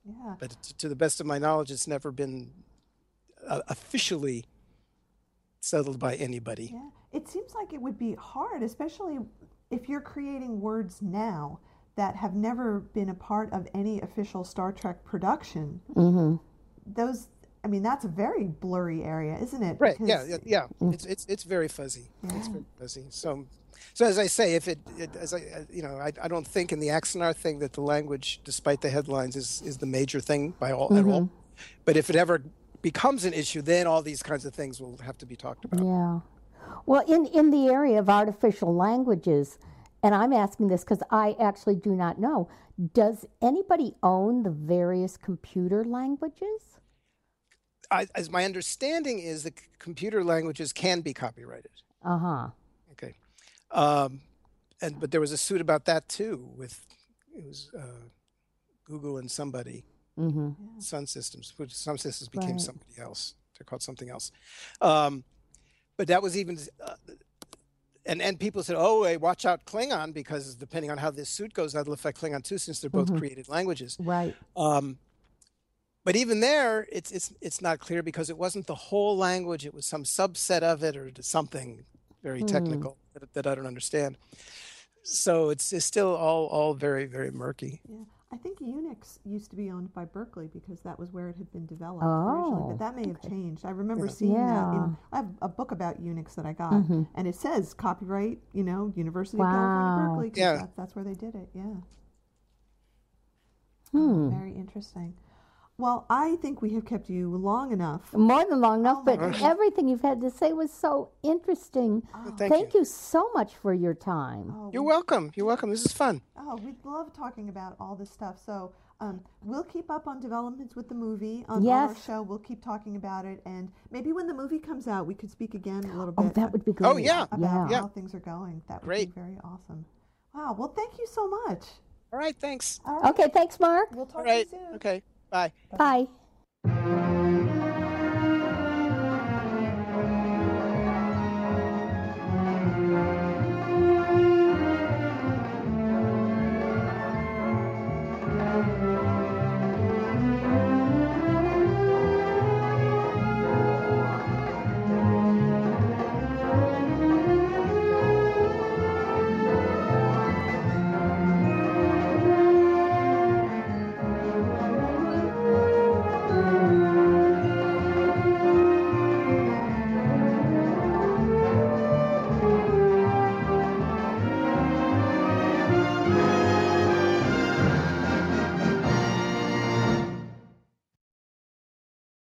Yeah. but t- to the best of my knowledge, it's never been uh, officially settled by anybody. Yeah. It seems like it would be hard, especially if you're creating words now that have never been a part of any official Star Trek production. Mm-hmm. Those I mean, that's a very blurry area, isn't it? Right. Yeah. Because- Yeah. yeah. It's it's it's very fuzzy. It's very fuzzy. So, so as I say, if it, it as I uh, you know, I, I don't think in the Axanar thing that the language, despite the headlines, is is the major thing by all at all. But if it ever becomes an issue, then all these kinds of things will have to be talked about. Yeah. Well, in, in the area of artificial languages, and I'm asking this because I actually do not know, does anybody own the various computer languages? I, as my understanding is, that c- computer languages can be copyrighted. Uh huh. Okay. Um, and but there was a suit about that too with it was uh, Google and somebody Mm-hmm. Sun Systems, which Sun Systems became Right. somebody else. They're called something else. Um, but that was even, uh, and and people said, "Oh, hey, watch out, Klingon, because depending on how this suit goes, that'll affect Klingon too, since they're both created languages." Right. Um, but even there, it's it's it's not clear because it wasn't the whole language; it was some subset of it or something very technical that, that I don't understand. So it's it's still all all very very murky. Yeah. I think Unix used to be owned by Berkeley because that was where it had been developed originally, Oh, but that may have changed. I remember seeing that. Yeah. Mm-hmm. In, I have a book about Unix that I got, and it says copyright, you know, University of California, Berkeley. Yeah. that, that's where they did it. Yeah. Hmm. Very interesting. Well, I think we have kept you long enough. More than long enough, Oh, but my goodness. everything you've had to say was so interesting. thank you. so much for your time. Oh, You're welcome. You're welcome. This is fun. Oh, we love talking about all this stuff. So um, we'll keep up on developments with the movie on, on our show. We'll keep talking about it, and maybe when the movie comes out, we could speak again a little bit. Oh, that would be great. Oh, yeah. about Yeah. how things are going. That would Great. be very awesome. Wow. Well, thank you so much. All right. Thanks. All right. Okay, thanks, Marc. We'll talk All right. to you soon. Okay. Bye. Bye.